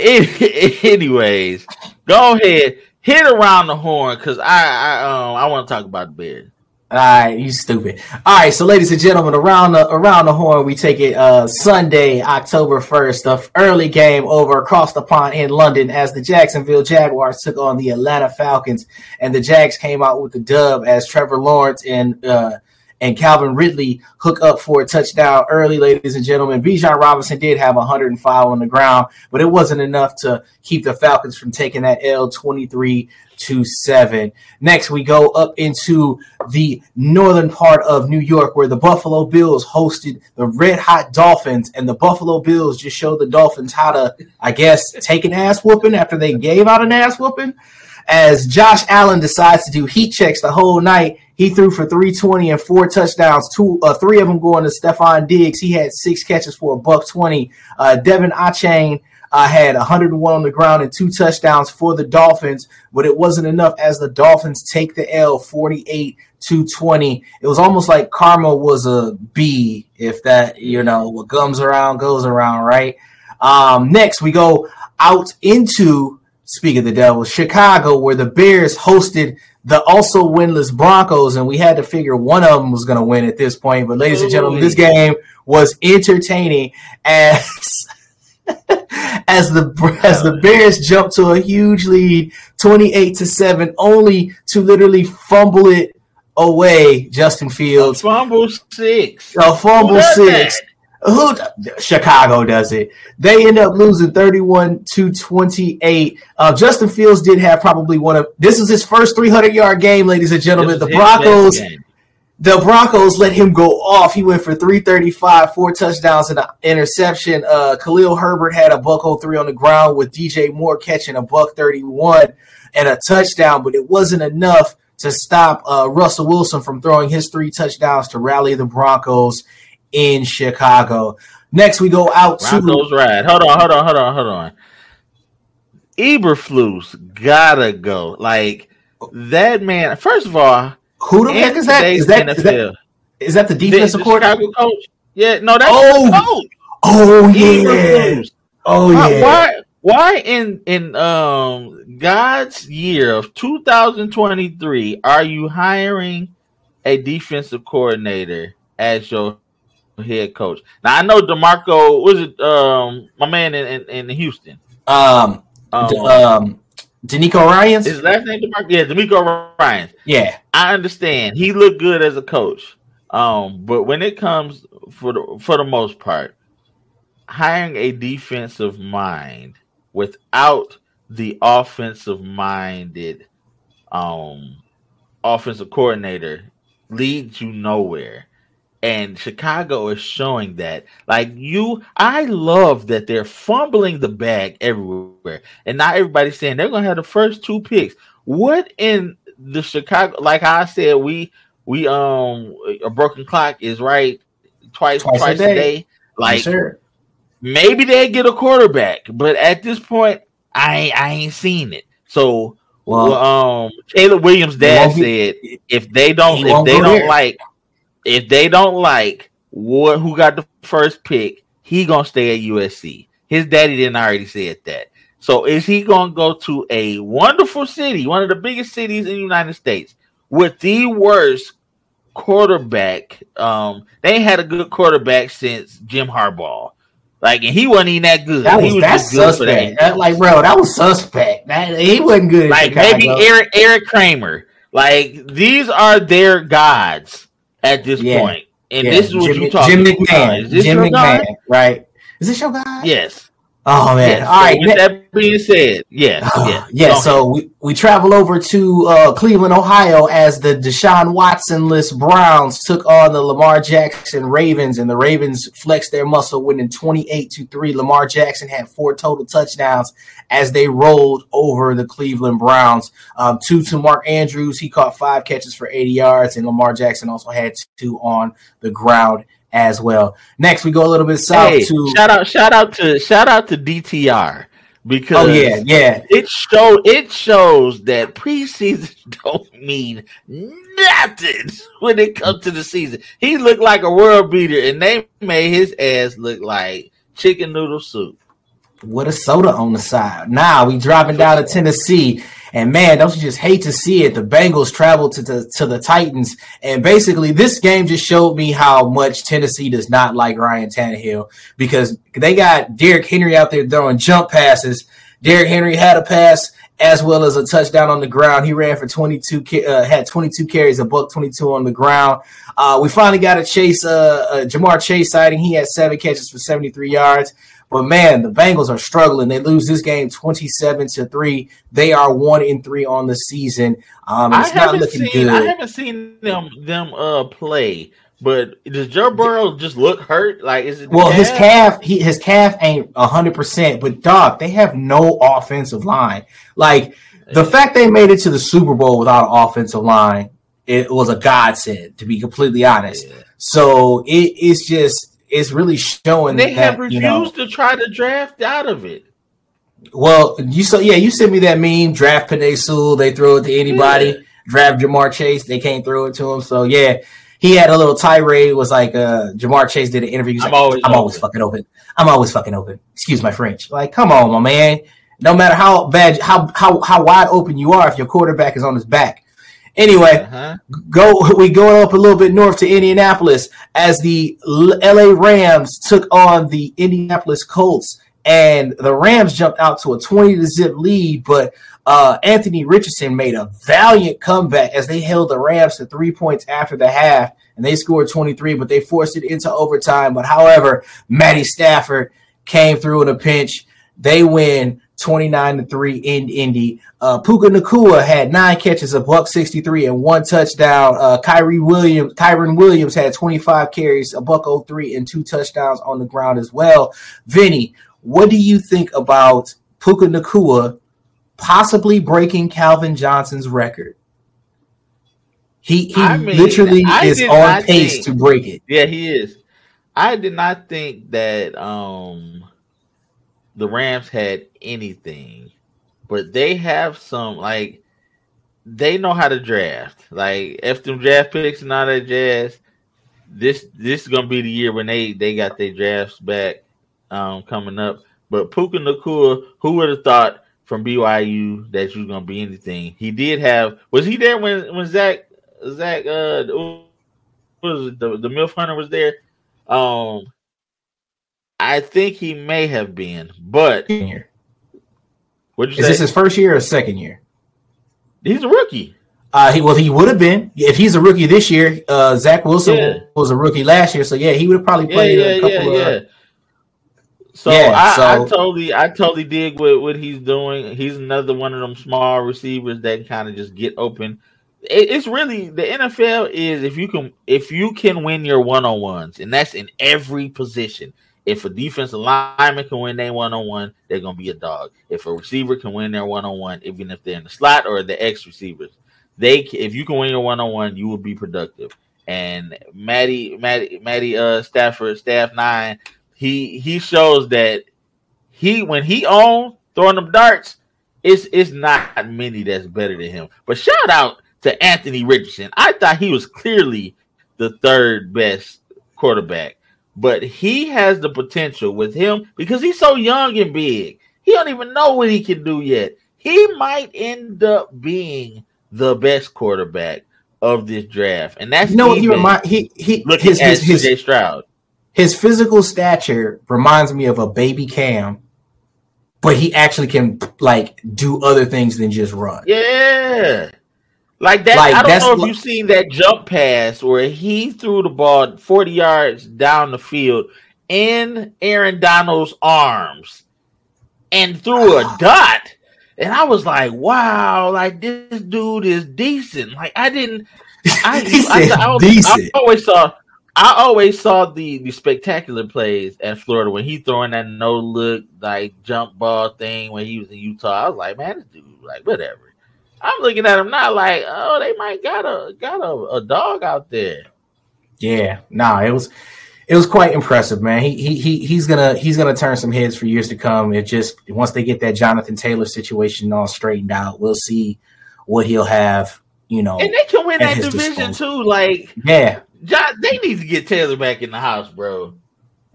any- anyways, go ahead, hit around the horn because I I um I want to talk about the Bears. All right, you stupid. All right, so ladies and gentlemen, around the around the horn, we take it uh Sunday, October first, the early game over across the pond in London as the Jacksonville Jaguars took on the Atlanta Falcons, and the Jags came out with the dub as Trevor Lawrence and uh and Calvin Ridley hook up for a touchdown early, ladies and gentlemen. Bijan Robinson did have 105 on the ground, but it wasn't enough to keep the Falcons from taking that L 23 to 7. Next, we go up into the northern part of New York where the Buffalo Bills hosted the Red Hot Dolphins, and the Buffalo Bills just showed the Dolphins how to, I guess, take an ass whooping after they gave out an ass whooping. As Josh Allen decides to do heat checks the whole night, he threw for 320 and four touchdowns. Two, uh, three of them going to Stefon Diggs. He had six catches for a buck 20. Uh, De'Von Achane uh, had 101 on the ground and two touchdowns for the Dolphins, but it wasn't enough as the Dolphins take the L 48 to 20. It was almost like karma was a B, if that, you know, what comes around goes around, right? Um, next, we go out into, speak of the devil, Chicago, where the Bears hosted the also winless Broncos, and we had to figure one of them was going to win at this point. But, ladies and gentlemen, this game was entertaining as. as the as the Bears jumped to a huge lead, twenty eight to seven, only to literally fumble it away. Justin Fields, Fumble six. a fumble six. Who Chicago does it? They end up losing 31 to 28. Uh, Justin Fields did have probably one of this is his first 300 yard game, ladies and gentlemen. The Broncos the Broncos let him go off. He went for 335, four touchdowns and an interception. Uh, Khalil Herbert had a buck 03 on the ground with DJ Moore catching a buck 31 and a touchdown, but it wasn't enough to stop uh, Russell Wilson from throwing his three touchdowns to rally the Broncos in Chicago. Next, we go out to Broncos ride. Hold on, hold on, hold on, hold on. Eberflus gotta go. Like that man. First of all, who the heck is that? Is that, NFL, is that the the, defensive the coordinator? Coach. Yeah, no, that's Oh, the coach. Oh yeah, oh Why, yeah. why why in in um God's year of 2023 are you hiring a defensive coordinator as your head coach? Now I know Demarco was it um my man in, in, in Houston. Um, Um, um, DeMeco Ryans. his last name Demarco, yeah, DeMeco Ryan. Yeah, I understand he looked good as a coach, um, but when it comes for the for the most part, hiring a defensive mind without the offensive minded um offensive coordinator leads you nowhere. And Chicago is showing that. Like you, I love that they're fumbling the bag everywhere. And not everybody's saying they're gonna have the first two picks. What in the Chicago like I said, we we um a broken clock is right twice Twice twice, a a, day. day. Like yes, maybe they get a quarterback, but at this point, I ain't, I ain't seen it. So, Well, well, um, Caleb Williams' dad said if they don't, if they don't there. like, if they don't like what who got the first pick, he gonna stay at USC. His daddy didn't already said that. So, is he gonna go to a wonderful city, one of the biggest cities in the United States, with the worst quarterback? Um, they had a good quarterback since Jim Harbaugh. Like, and he wasn't even that good. that he was, that's suspect. that. That, like, bro, that was suspect. That he wasn't good. like maybe Eric Eric Kramer. Like these are their gods at this Yeah. point. and Yeah, this is what Jim, you talking Jim about. McMahon. Is this Jim your McMahon, guy? right? Is this your guy? Yes. Oh man. yes. All right. So with that being said, yeah, Oh, yes. yeah, so we, we travel over to uh, Cleveland, Ohio, as the Deshaun Watson-less Browns took on the Lamar Jackson Ravens, and the Ravens flexed their muscle, winning 28 to 3. Lamar Jackson had four total touchdowns as they rolled over the Cleveland Browns. Um, two to Mark Andrews. He caught five catches for 80 yards, and Lamar Jackson also had two on the ground as well. Next, we go a little bit south Hey, to. shout out, shout out to shout out to DTR because Oh, yeah, yeah. it show it shows that preseason don't mean nothing when it comes to the season. He looked like a world beater, and they made his ass look like chicken noodle soup. with a soda on the side. Now we driving down to Tennessee, and man, don't you just hate to see it? The Bengals traveled to the to the Titans, and basically this game just showed me how much Tennessee does not like Ryan Tannehill because they got Derrick Henry out there throwing jump passes. Derrick Henry had a pass as well as a touchdown on the ground. He ran for 22, uh, had 22 carries, a buck 22 on the ground. Uh, we finally got a chase, uh, uh, Ja'Marr Chase sighting. He had seven catches for 73 yards. But man, the Bengals are struggling. They lose this game 27 to 3. They are 1 in 3 on the season. Um, it's not looking seen I haven't seen them them uh play, but does Joe Burrow just look hurt? Like is it Well, his calf? he, his calf ain't 100%, but dog, they have no offensive line. Like the fact they made it to the Super Bowl without an offensive line, it was a godsend, to be completely honest. So it's just, it's really showing that They that, have refused you know, to try to draft out of it. Well, you so yeah, you sent me that meme. Draft Penei Sewell, they throw it to anybody. Yeah. Draft Ja'Marr Chase, they can't throw it to him. So yeah, he had a little tirade. Was like uh Ja'Marr Chase did an interview. I'm like, always I'm always fucking open. I'm always fucking open. Excuse my French. Like, come on, my man. No matter how bad, how how how wide open you are, if your quarterback is on his back. Anyway, Uh-huh. go we go up a little bit north to Indianapolis as the LA Rams took on the Indianapolis Colts. And the Rams jumped out to a 20 to zip lead but uh, Anthony Richardson made a valiant comeback as they held the Rams to 3 points after the half and they scored 23 but they forced it into overtime. But however Matty Stafford came through in a pinch. They win 29 to 3 in Indy. Uh, Puka Nacua had nine catches, a buck 63, and one touchdown. Uh, Kyrie Williams, Kyren Williams had 25 carries, a buck 03, and two touchdowns on the ground as well. Vinny, what do you think about Puka Nacua possibly breaking Calvin Johnson's record? He he I mean, literally I is on pace think- to break it. Yeah, he is. I did not think that um the Rams had anything, but they have some like they know how to draft. Like if them draft picks and all that jazz, this this is gonna be the year when they they got their drafts back um coming up. But Puka Nacua, who would have thought from BYU that you was gonna be anything? He did have. Was he there when when Zach Zach uh was it, the the MILF hunter was there? Um, I think he may have been, but you Is say? this his first year or second year? He's a rookie. Uh, he well, he would have been if he's a rookie this year. Uh, Zach Wilson Yeah. was a rookie last year, so yeah, he would have probably played yeah, a couple yeah. of. So, Yeah, I, so- I totally, I totally dig what, what he's doing. He's another one of them small receivers that kind of just get open. It, it's really the NFL is if you can if you can win your one on ones, and that's in every position. If a defensive lineman can win their one on one, they're gonna be a dog. If a receiver can win their one on one, even if they're in the slot or the X receivers, they if you can win your one on one, you will be productive. And Matty, Matty, Matty, uh, Stafford, staff nine, he he shows that he when he on throwing them darts, it's it's not many that's better than him. But shout out to Anthony Richardson. I thought he was clearly the third best quarterback, but he has the potential with him because he's so young and big. He don't even know what he can do yet. He might end up being the best quarterback of this draft, and that's You know he even remind he he looking his at his, his Stroud. his physical stature reminds me of a baby Cam, but he actually can like do other things than just run. Yeah. Like that, Like, I don't know if li- you've seen that jump pass where he threw the ball 40 yards down the field in Aaron Donald's arms and threw a dot. And I was like, wow, like this dude is decent. Like I didn't I, I, I, decent. I always saw I always saw the the spectacular plays at Florida when he throwing that no look like jump ball thing when he was in Utah. I was like, man, this dude like whatever. I'm looking at him now like, oh, they might got a got a, a dog out there. Yeah, nah, it was it was quite impressive, man. He he he he's gonna he's gonna turn some heads for years to come. It just once they get that Jonathan Taylor situation all straightened out, we'll see what he'll have. You know, And they can win that division disposal. too. Like yeah, John, they need to get Taylor back in the house, bro.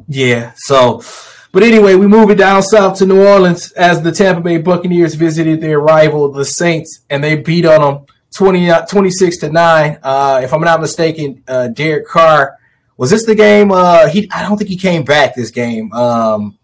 yeah. So, but anyway, we move it down south to New Orleans as the Tampa Bay Buccaneers visited their rival, the Saints, and they beat on them 20, uh, 26 to nine. Uh, if I'm not mistaken, uh, Derek Carr was this the game? Uh, he I don't think he came back this game. Um,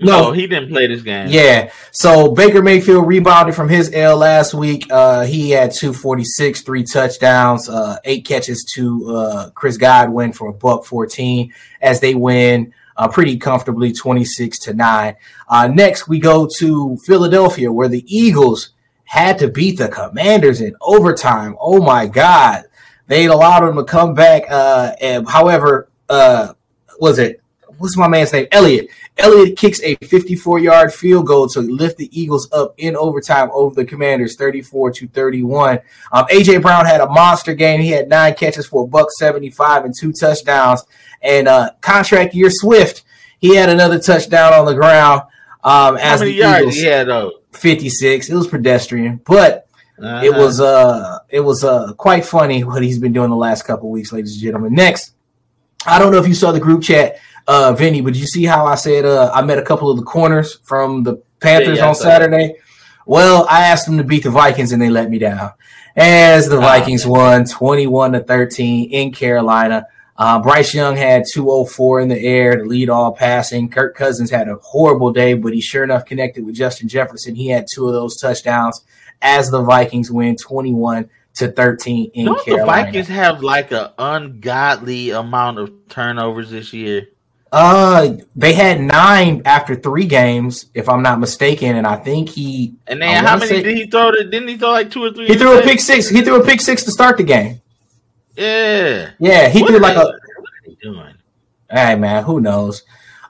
No, No. he didn't play this game. Yeah. So Baker Mayfield rebounded from his L last week. Uh, he had 246, three touchdowns, uh, eight catches to uh, Chris Godwin for a buck 14 as they win uh, pretty comfortably 26 to 9. Uh, next, we go to Philadelphia where the Eagles had to beat the Commanders in overtime. Oh my God. They allowed them to come back. Uh, and, however, uh, was it? What's my man's name? Elliott. Elliott kicks a 54 yard field goal to lift the Eagles up in overtime over the Commanders, 34 to 31. Um, AJ Brown had a monster game. He had nine catches for a buck 75 and two touchdowns. And uh, contract year Swift, he had another touchdown on the ground. Um, How as many the yards Eagles, he had though? 56. It was pedestrian, but it Uh-huh. was uh it was uh quite funny what he's been doing the last couple weeks, ladies and gentlemen. Next, I don't know if you saw the group chat, uh, Vinny, but you see how I said uh I met a couple of the corners from the Panthers Yeah, yeah, on that. Saturday. Well, I asked them to beat the Vikings and they let me down. As the Ah, Vikings won 21 to 13 in Carolina. Uh, Bryce Young had 204 in the air to lead all passing. Kirk Cousins had a horrible day, but he sure enough connected with Justin Jefferson. He had two of those touchdowns as the Vikings win 21 to 13 in Don't the Vikings have like an ungodly amount of turnovers this year? Uh, they had nine after three games, if I'm not mistaken, and I think he And then how many say- did he throw? To, didn't he throw like two or three? he threw a pick six. He threw a pick six to start the game. Yeah. Yeah, he What threw like they- a. What are they doing? Hey man, who knows?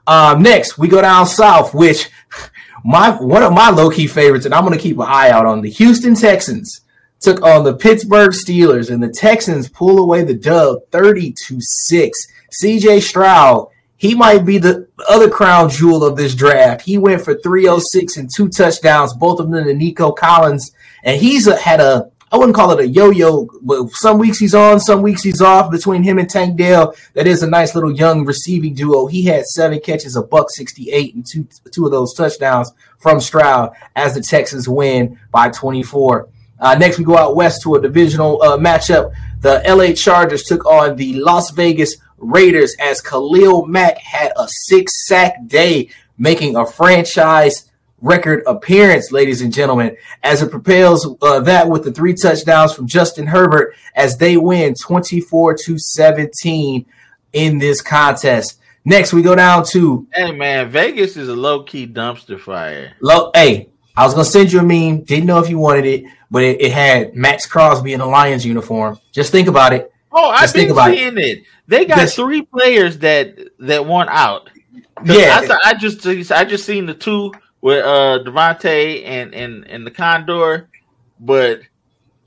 Um, next we go down south, which my one of my low key favorites, and I'm gonna keep an eye out on the Houston Texans took on the Pittsburgh Steelers, and the Texans pull away the dub 30 to six. CJ Stroud, he might be the other crown jewel of this draft. He went for 306 and two touchdowns, both of them to Nico Collins, and he's a, had a I wouldn't call it a yo-yo, but some weeks he's on, some weeks he's off. Between him and Tank Dell, that is a nice little young receiving duo. He had seven catches, a buck sixty-eight, and two two of those touchdowns from Stroud as the Texans win by twenty-four. Uh, next, we go out west to a divisional uh, matchup. The LA Chargers took on the Las Vegas Raiders as Khalil Mack had a six sack day, making a franchise record appearance, ladies and gentlemen, as it propels uh, that with the three touchdowns from Justin Herbert as they win 24 to 17 in this contest. Next, we go down to Hey man, Vegas is a low key dumpster fire. low. Hey, I was gonna send you a meme. Didn't know if you wanted it, but it, it had Maxx Crosby in a Lions uniform. Just think about it. Oh, I've Just think been about it. seeing it. They got This- three players that that want out. Yeah, I, saw- I just I just seen the two with uh Davante and and and the Condor, but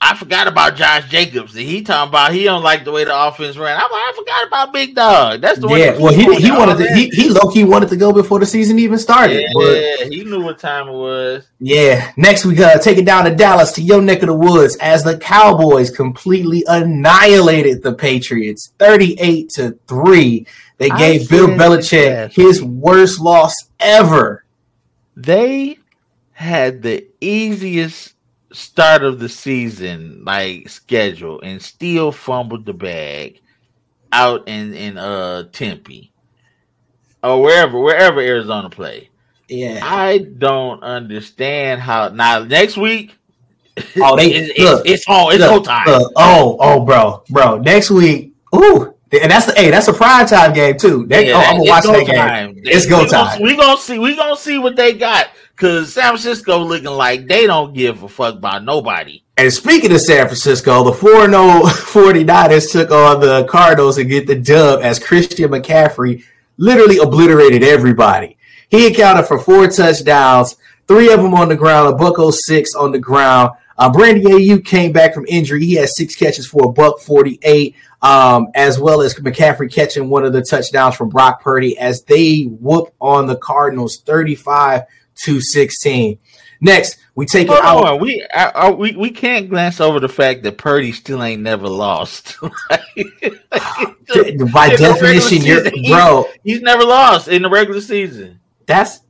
I forgot about Josh Jacobs. He talking about he don't like the way the offense ran. I'm like, I forgot about Big Dog. That's the one. yeah. Well, he he wanted to that. he, he low key wanted to go before the season even started. But Yeah, he knew what time it was. Yeah. Next, we gotta take it down to Dallas to your neck of the woods as the Cowboys completely annihilated the Patriots, thirty-eight to three. They gave Bill Belichick that. his worst loss ever. They had the easiest start of the season, like schedule, and still fumbled the bag out in in uh Tempe or wherever wherever Arizona play. Yeah. I don't understand how now next week Oh, they- it's, look, it's, it's all it's Look, time. look, oh, oh, bro, bro. Next week, ooh, and that's the hey, that's a prime time game too. They, Yeah, oh, I'm gonna watch that game. time. It's go time. We gonna see. We gonna see what they got because San Francisco looking like they don't give a fuck about nobody. And speaking of San Francisco, the 4 0 49ers took on the Cardinals and get the dub as Christian McCaffrey literally obliterated everybody. He accounted for four touchdowns, three of them on the ground, a buck 06 on the ground. Uh, Brandy Aiyuk came back from injury. He had six catches for a buck 48, um, as well as McCaffrey catching one of the touchdowns from Brock Purdy as they whoop on the Cardinals 35 to 16. Next, we take it out. on, we uh, uh, we we can't glance over the fact that Purdy still ain't never lost. By definition, you're season, bro. He's never lost in the regular season. That's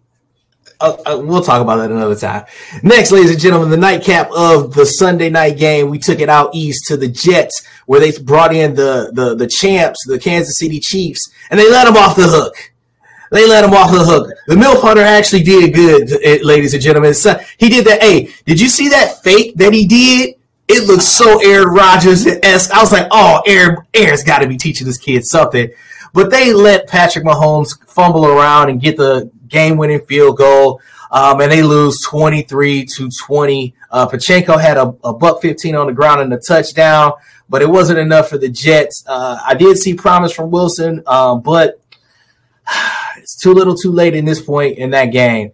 uh, uh, we'll talk about that another time. Next, ladies and gentlemen, the nightcap of the Sunday night game. We took it out east to the Jets, where they brought in the the the champs, the Kansas City Chiefs, and they let them off the hook. They let him off the hook. The MILF hunter actually did good, eh, ladies and gentlemen. So he did that. Hey, did you see that fake that he did? It looks so Aaron Rodgers esque. I was like, oh, Aaron, Aaron's got to be teaching this kid something. But they let Patrick Mahomes fumble around and get the game winning field goal. Um, and they lose 23 to 20. Uh, Pacheco had a, a buck 15 on the ground and a touchdown, but it wasn't enough for the Jets. Uh, I did see promise from Wilson, um, but it's too little too late in this point in that game.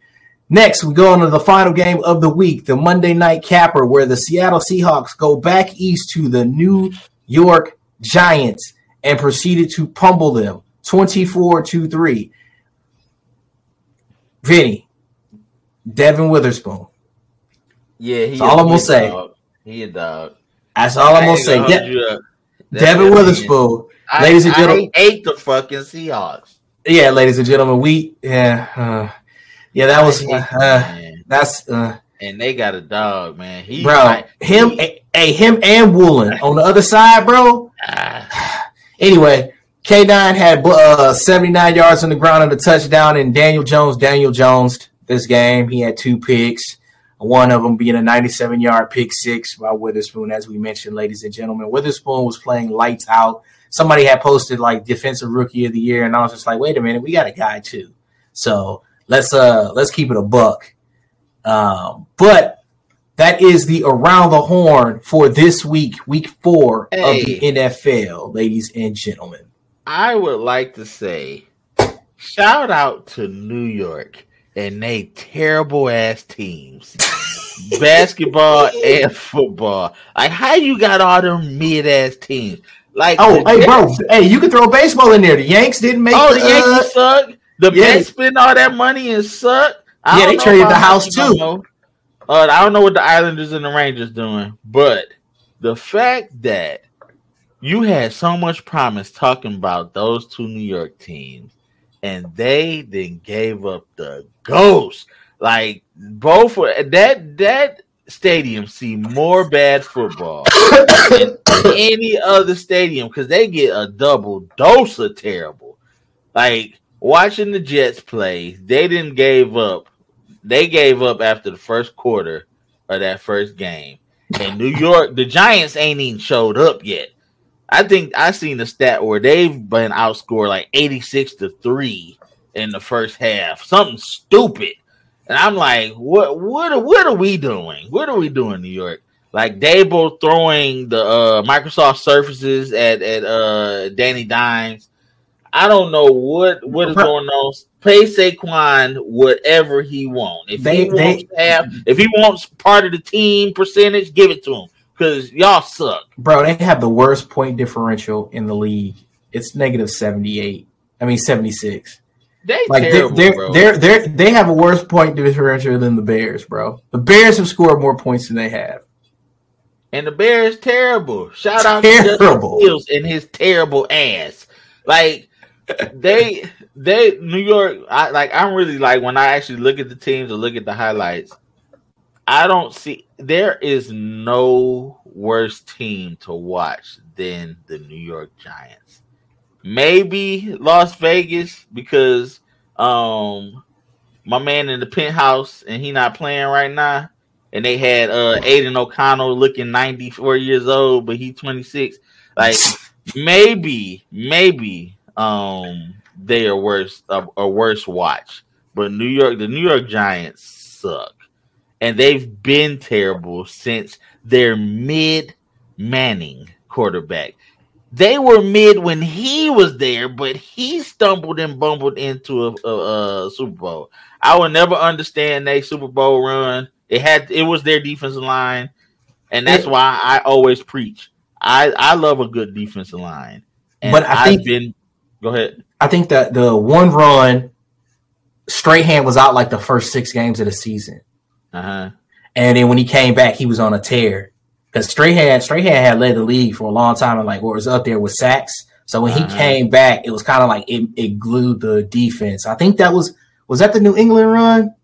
Next, we go on to the final game of the week, the Monday night capper, where the Seattle Seahawks go back east to the New York Giants and proceeded to pummel them 24 to 3. Vinny, Devon Witherspoon. Yeah, he That's all I'm gonna say. dog. He a dog. That's all I'm gonna say. De-. That- uh, Devon Witherspoon. I, ladies and I gentlemen- hate the fucking Seahawks. Yeah, ladies and gentlemen, we yeah, uh, yeah, that was hate uh, that's uh, and they got a dog, man. He bro. like- Him, he- hey, him and Woolen on the other side, bro. Anyway, K9 had uh, 79 yards on the ground and a touchdown, and Daniel Jones, Daniel Jones, this game, he had two picks, one of them being a 97 yard pick six by Witherspoon, as we mentioned, ladies and gentlemen. Witherspoon was playing lights out. Somebody had posted like defensive rookie of the year, and I was just like, wait a minute, we got a guy too. So let's uh let's keep it a buck. Um, but that is the around the horn for this week, week four of the NFL, ladies and gentlemen. I would like to say, shout out to New York and they terrible ass teams, basketball and football. Like, how you got all them mid ass teams? Like, Oh, hey, bro. Hey, you can throw baseball in there. The Yanks didn't make Oh, the, the uh, Yankees suck. The yeah. Mets spend all that money and suck. I Yeah, they traded the house, too. Uh, I don't know what the Islanders and the Rangers doing, but the fact that you had so much promise talking about those two New York teams, and they then gave up the ghost. Like both were- that that stadium see more bad football than any other stadium because they get a double dose of terrible. Like watching the Jets play, they didn't gave up. They gave up after the first quarter of that first game. And New York, the Giants ain't even showed up yet. I think I seen the stat where they've been outscored like 86 to 3 in the first half. Something stupid. And I'm like, what what are, what are we doing? What are we doing, New York? Like Daboll throwing the uh, Microsoft Surfaces at at uh, Danny Dimes. I don't know what what is going on. Pay Saquon whatever he wants. If They- he wants they- have, if he wants part of the team percentage, give it to him because y'all suck. bro, they have the worst point differential in the league. It's negative 78. I mean, 76. They Like, terrible, they're, bro. they're, they're, they have a worse point differential than the Bears, bro. The Bears have scored more points than they have. And the Bears terrible. Shout out Terrible. to Justin Fields and his terrible ass. Like they they New York I like I'm really like when I actually look at the teams or look at the highlights, I don't see there is no worse team to watch than the New York Giants. Maybe Las Vegas because um my man in the penthouse and he not playing right now. and they had uh Aidan O'Connell looking 94 years old, but he's 26. Like maybe, maybe um they are worse a, a worse watch. But New York, the New York Giants suck, and they've been terrible since their mid Manning quarterback. They were mid when he was there, but he stumbled and bumbled into a, a, a Super Bowl. I will never understand a Super Bowl run. It had it was their defensive line, and that's why I always preach. I I love a good defensive line, and But I I've think- been. Go ahead. I think that the one run, Strahan was out like the first six games of the season, Uh huh. and then when he came back, he was on a tear because Strahan Strahan had led the league for a long time and like was up there with sacks. So when he Uh-huh. came back, it was kind of like it, it glued the defense. I think that was was that the New England run.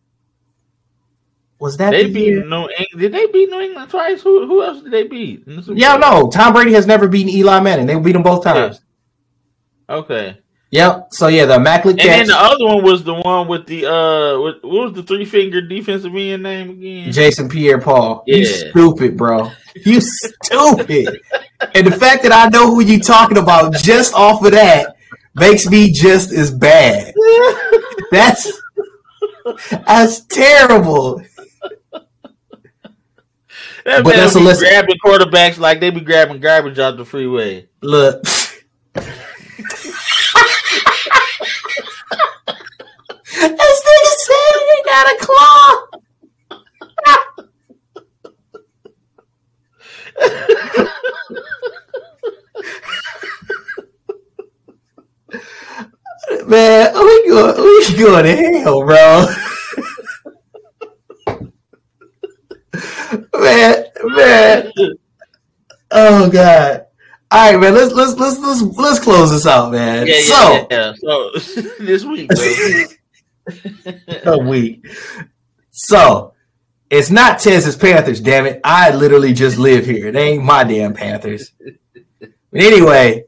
Was that They the beat year? New England. Did they beat New England twice? Who who else did they beat? the Yeah, no. Tom Brady has never beaten Eli Manning. They beat him both times. Okay. Yep. So yeah, the immaculate And then the other one was the one with the uh, what, what was the three finger defensive end name again? Jason Pierre Paul. You stupid, bro. You stupid. and the fact that I know who you talking about just off of that makes me just as bad. That's that's terrible. That But that's a be listen- grabbing quarterbacks like they be grabbing garbage out the freeway. Look. This nigga said he got a claw. Man, we go we going to hell, bro. man, man. Oh god. All right, man. Let's let's let's let's let's close this out, man. Yeah, yeah, so yeah. So this week, a week. So it's not Tez's Panthers, damn it. I literally just live here. They ain't my damn Panthers. But anyway,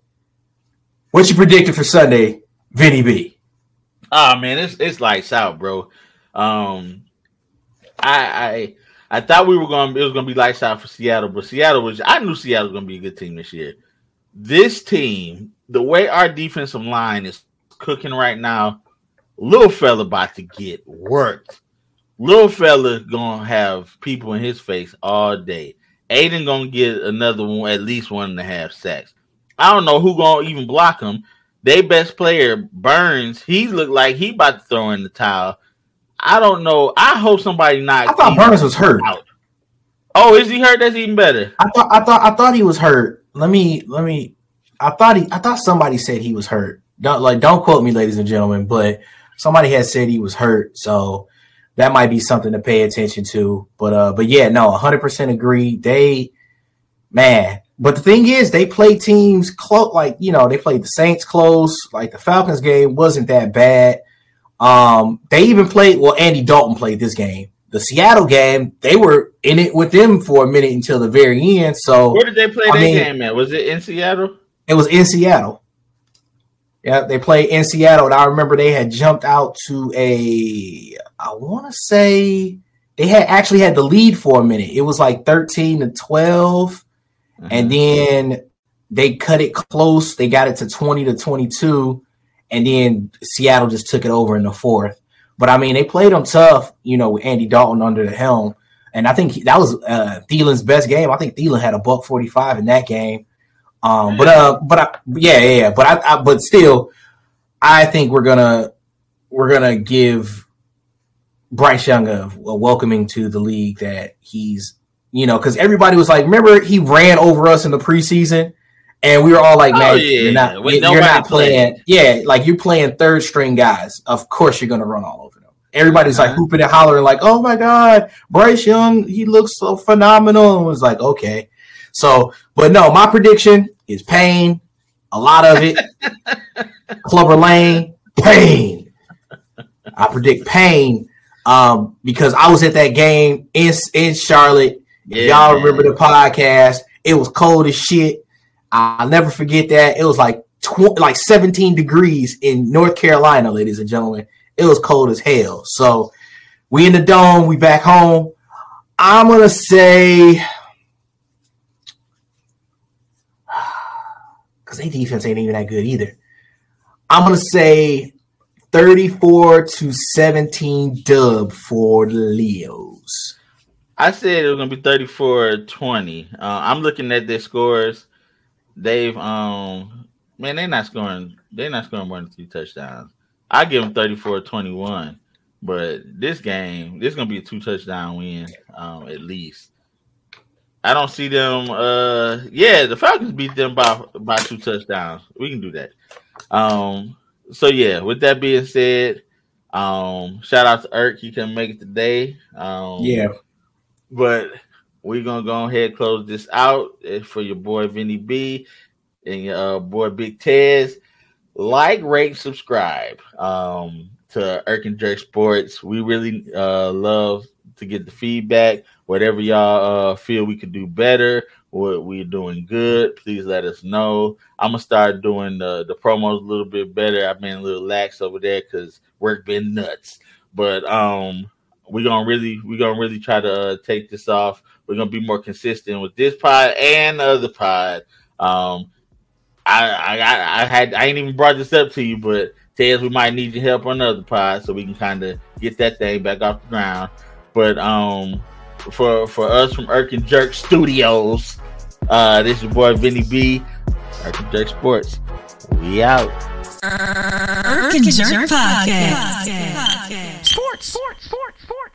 what you predicted for Sunday, Vinnie B? Oh man, it's it's lights out, bro. Um, I I I thought we were going to it was going to be lights out for Seattle, but Seattle was I knew Seattle was going to be a good team this year. This team, the way our defensive line is cooking right now, little fella about to get worked. Little fella gonna have people in his face all day. Aidan gonna get another one, at least one and a half sacks. I don't know who gonna even block him. They best player Burns, he looked like he about to throw in the towel. I don't know. I hope somebody not. I thought Burns was hurt. out. Oh, is he hurt? That's even better. I thought I thought I thought he was hurt. Let me let me. I thought he. I thought somebody said he was hurt. Don't like. Don't quote me, ladies and gentlemen, but somebody had said he was hurt. So that might be something to pay attention to. But uh, but yeah, no, hundred percent agree. They, man. But the thing is, they play teams close. Like you know, they played the Saints close. Like the Falcons game wasn't that bad. Um, they even played. Well, Andy Dalton played this game. The Seattle game, they were in it with them for a minute until the very end. So Where did they play I that mean- game at? Was it in Seattle? it was in Seattle. Yeah, they played in Seattle, and I remember they had jumped out to a. I want to say they had actually had the lead for a minute. It was like thirteen to 12 mm-hmm. and then they cut it close. They got it to twenty to twenty-two, and then Seattle just took it over in the fourth. But I mean, they played them tough, you know, with Andy Dalton under the helm, and I think he- that was uh, Thielen's best game. I think Thielen had a buck forty-five in that game. Um, but uh, but I, yeah, yeah, yeah. But I, I, but still, I think we're gonna we're gonna give Bryce Young a, a welcoming to the league that he's you know because everybody was like, remember he ran over us in the preseason, and we were all like, Oh, man, yeah, you're not you're not playing, played. yeah, like you're playing third string guys. Of course, you're gonna run all over them. Everybody's like Uh-huh. hooping and hollering, like, "Oh my god, Bryce Young, he looks so phenomenal." And was like, okay, so, but no, my prediction is pain, a lot of it. Clubber Lang, pain. I predict pain um, because I was at that game in in Charlotte. If Yeah, y'all remember the podcast, it was cold as shit. I'll never forget that. It was like tw- like 17 degrees in North Carolina, ladies and gentlemen. It was cold as hell. So we in the dome, we back home. I'm gonna say because their defense ain't even that good either. I'm gonna say 34 to 17 dub for the Leos. I said it was gonna be 34-20. Uh, I'm looking at their scores. They've um man, they're not scoring, they're not scoring more than three touchdowns. I give them 34-21. But this game, this is gonna be a two touchdown win, um, at least. I don't see them. Uh, yeah, the Falcons beat them by by two touchdowns. We can do that. Um, so yeah. With that being said, um, shout out to Irk. He couldn't make it today. Um, Yeah, but we're gonna go ahead and close this out uh, for your boy Vinnie B and your uh, boy Big Tez. Like, rate, subscribe um, to Irk and Jerk Sports. We really uh, love to get the feedback. Whatever y'all uh, feel we could do better, what we're doing good, please let us know. I'm gonna start doing the the promos a little bit better. I've been a little lax over there because work been nuts, but um, we're gonna really we're gonna really try to uh, take this off. We're gonna be more consistent with this pod and the other pod. Um, I I I had I ain't even brought this up to you, but Tez, we might need your help on another pod so we can kind of get that thing back off the ground. But um, for for us from Irk Jerk Studios, uh, this is your boy Vinnie B, Irk Jerk Sports. We out. Irk and Jerk Podcast. Sports, sports. Sports. Sports.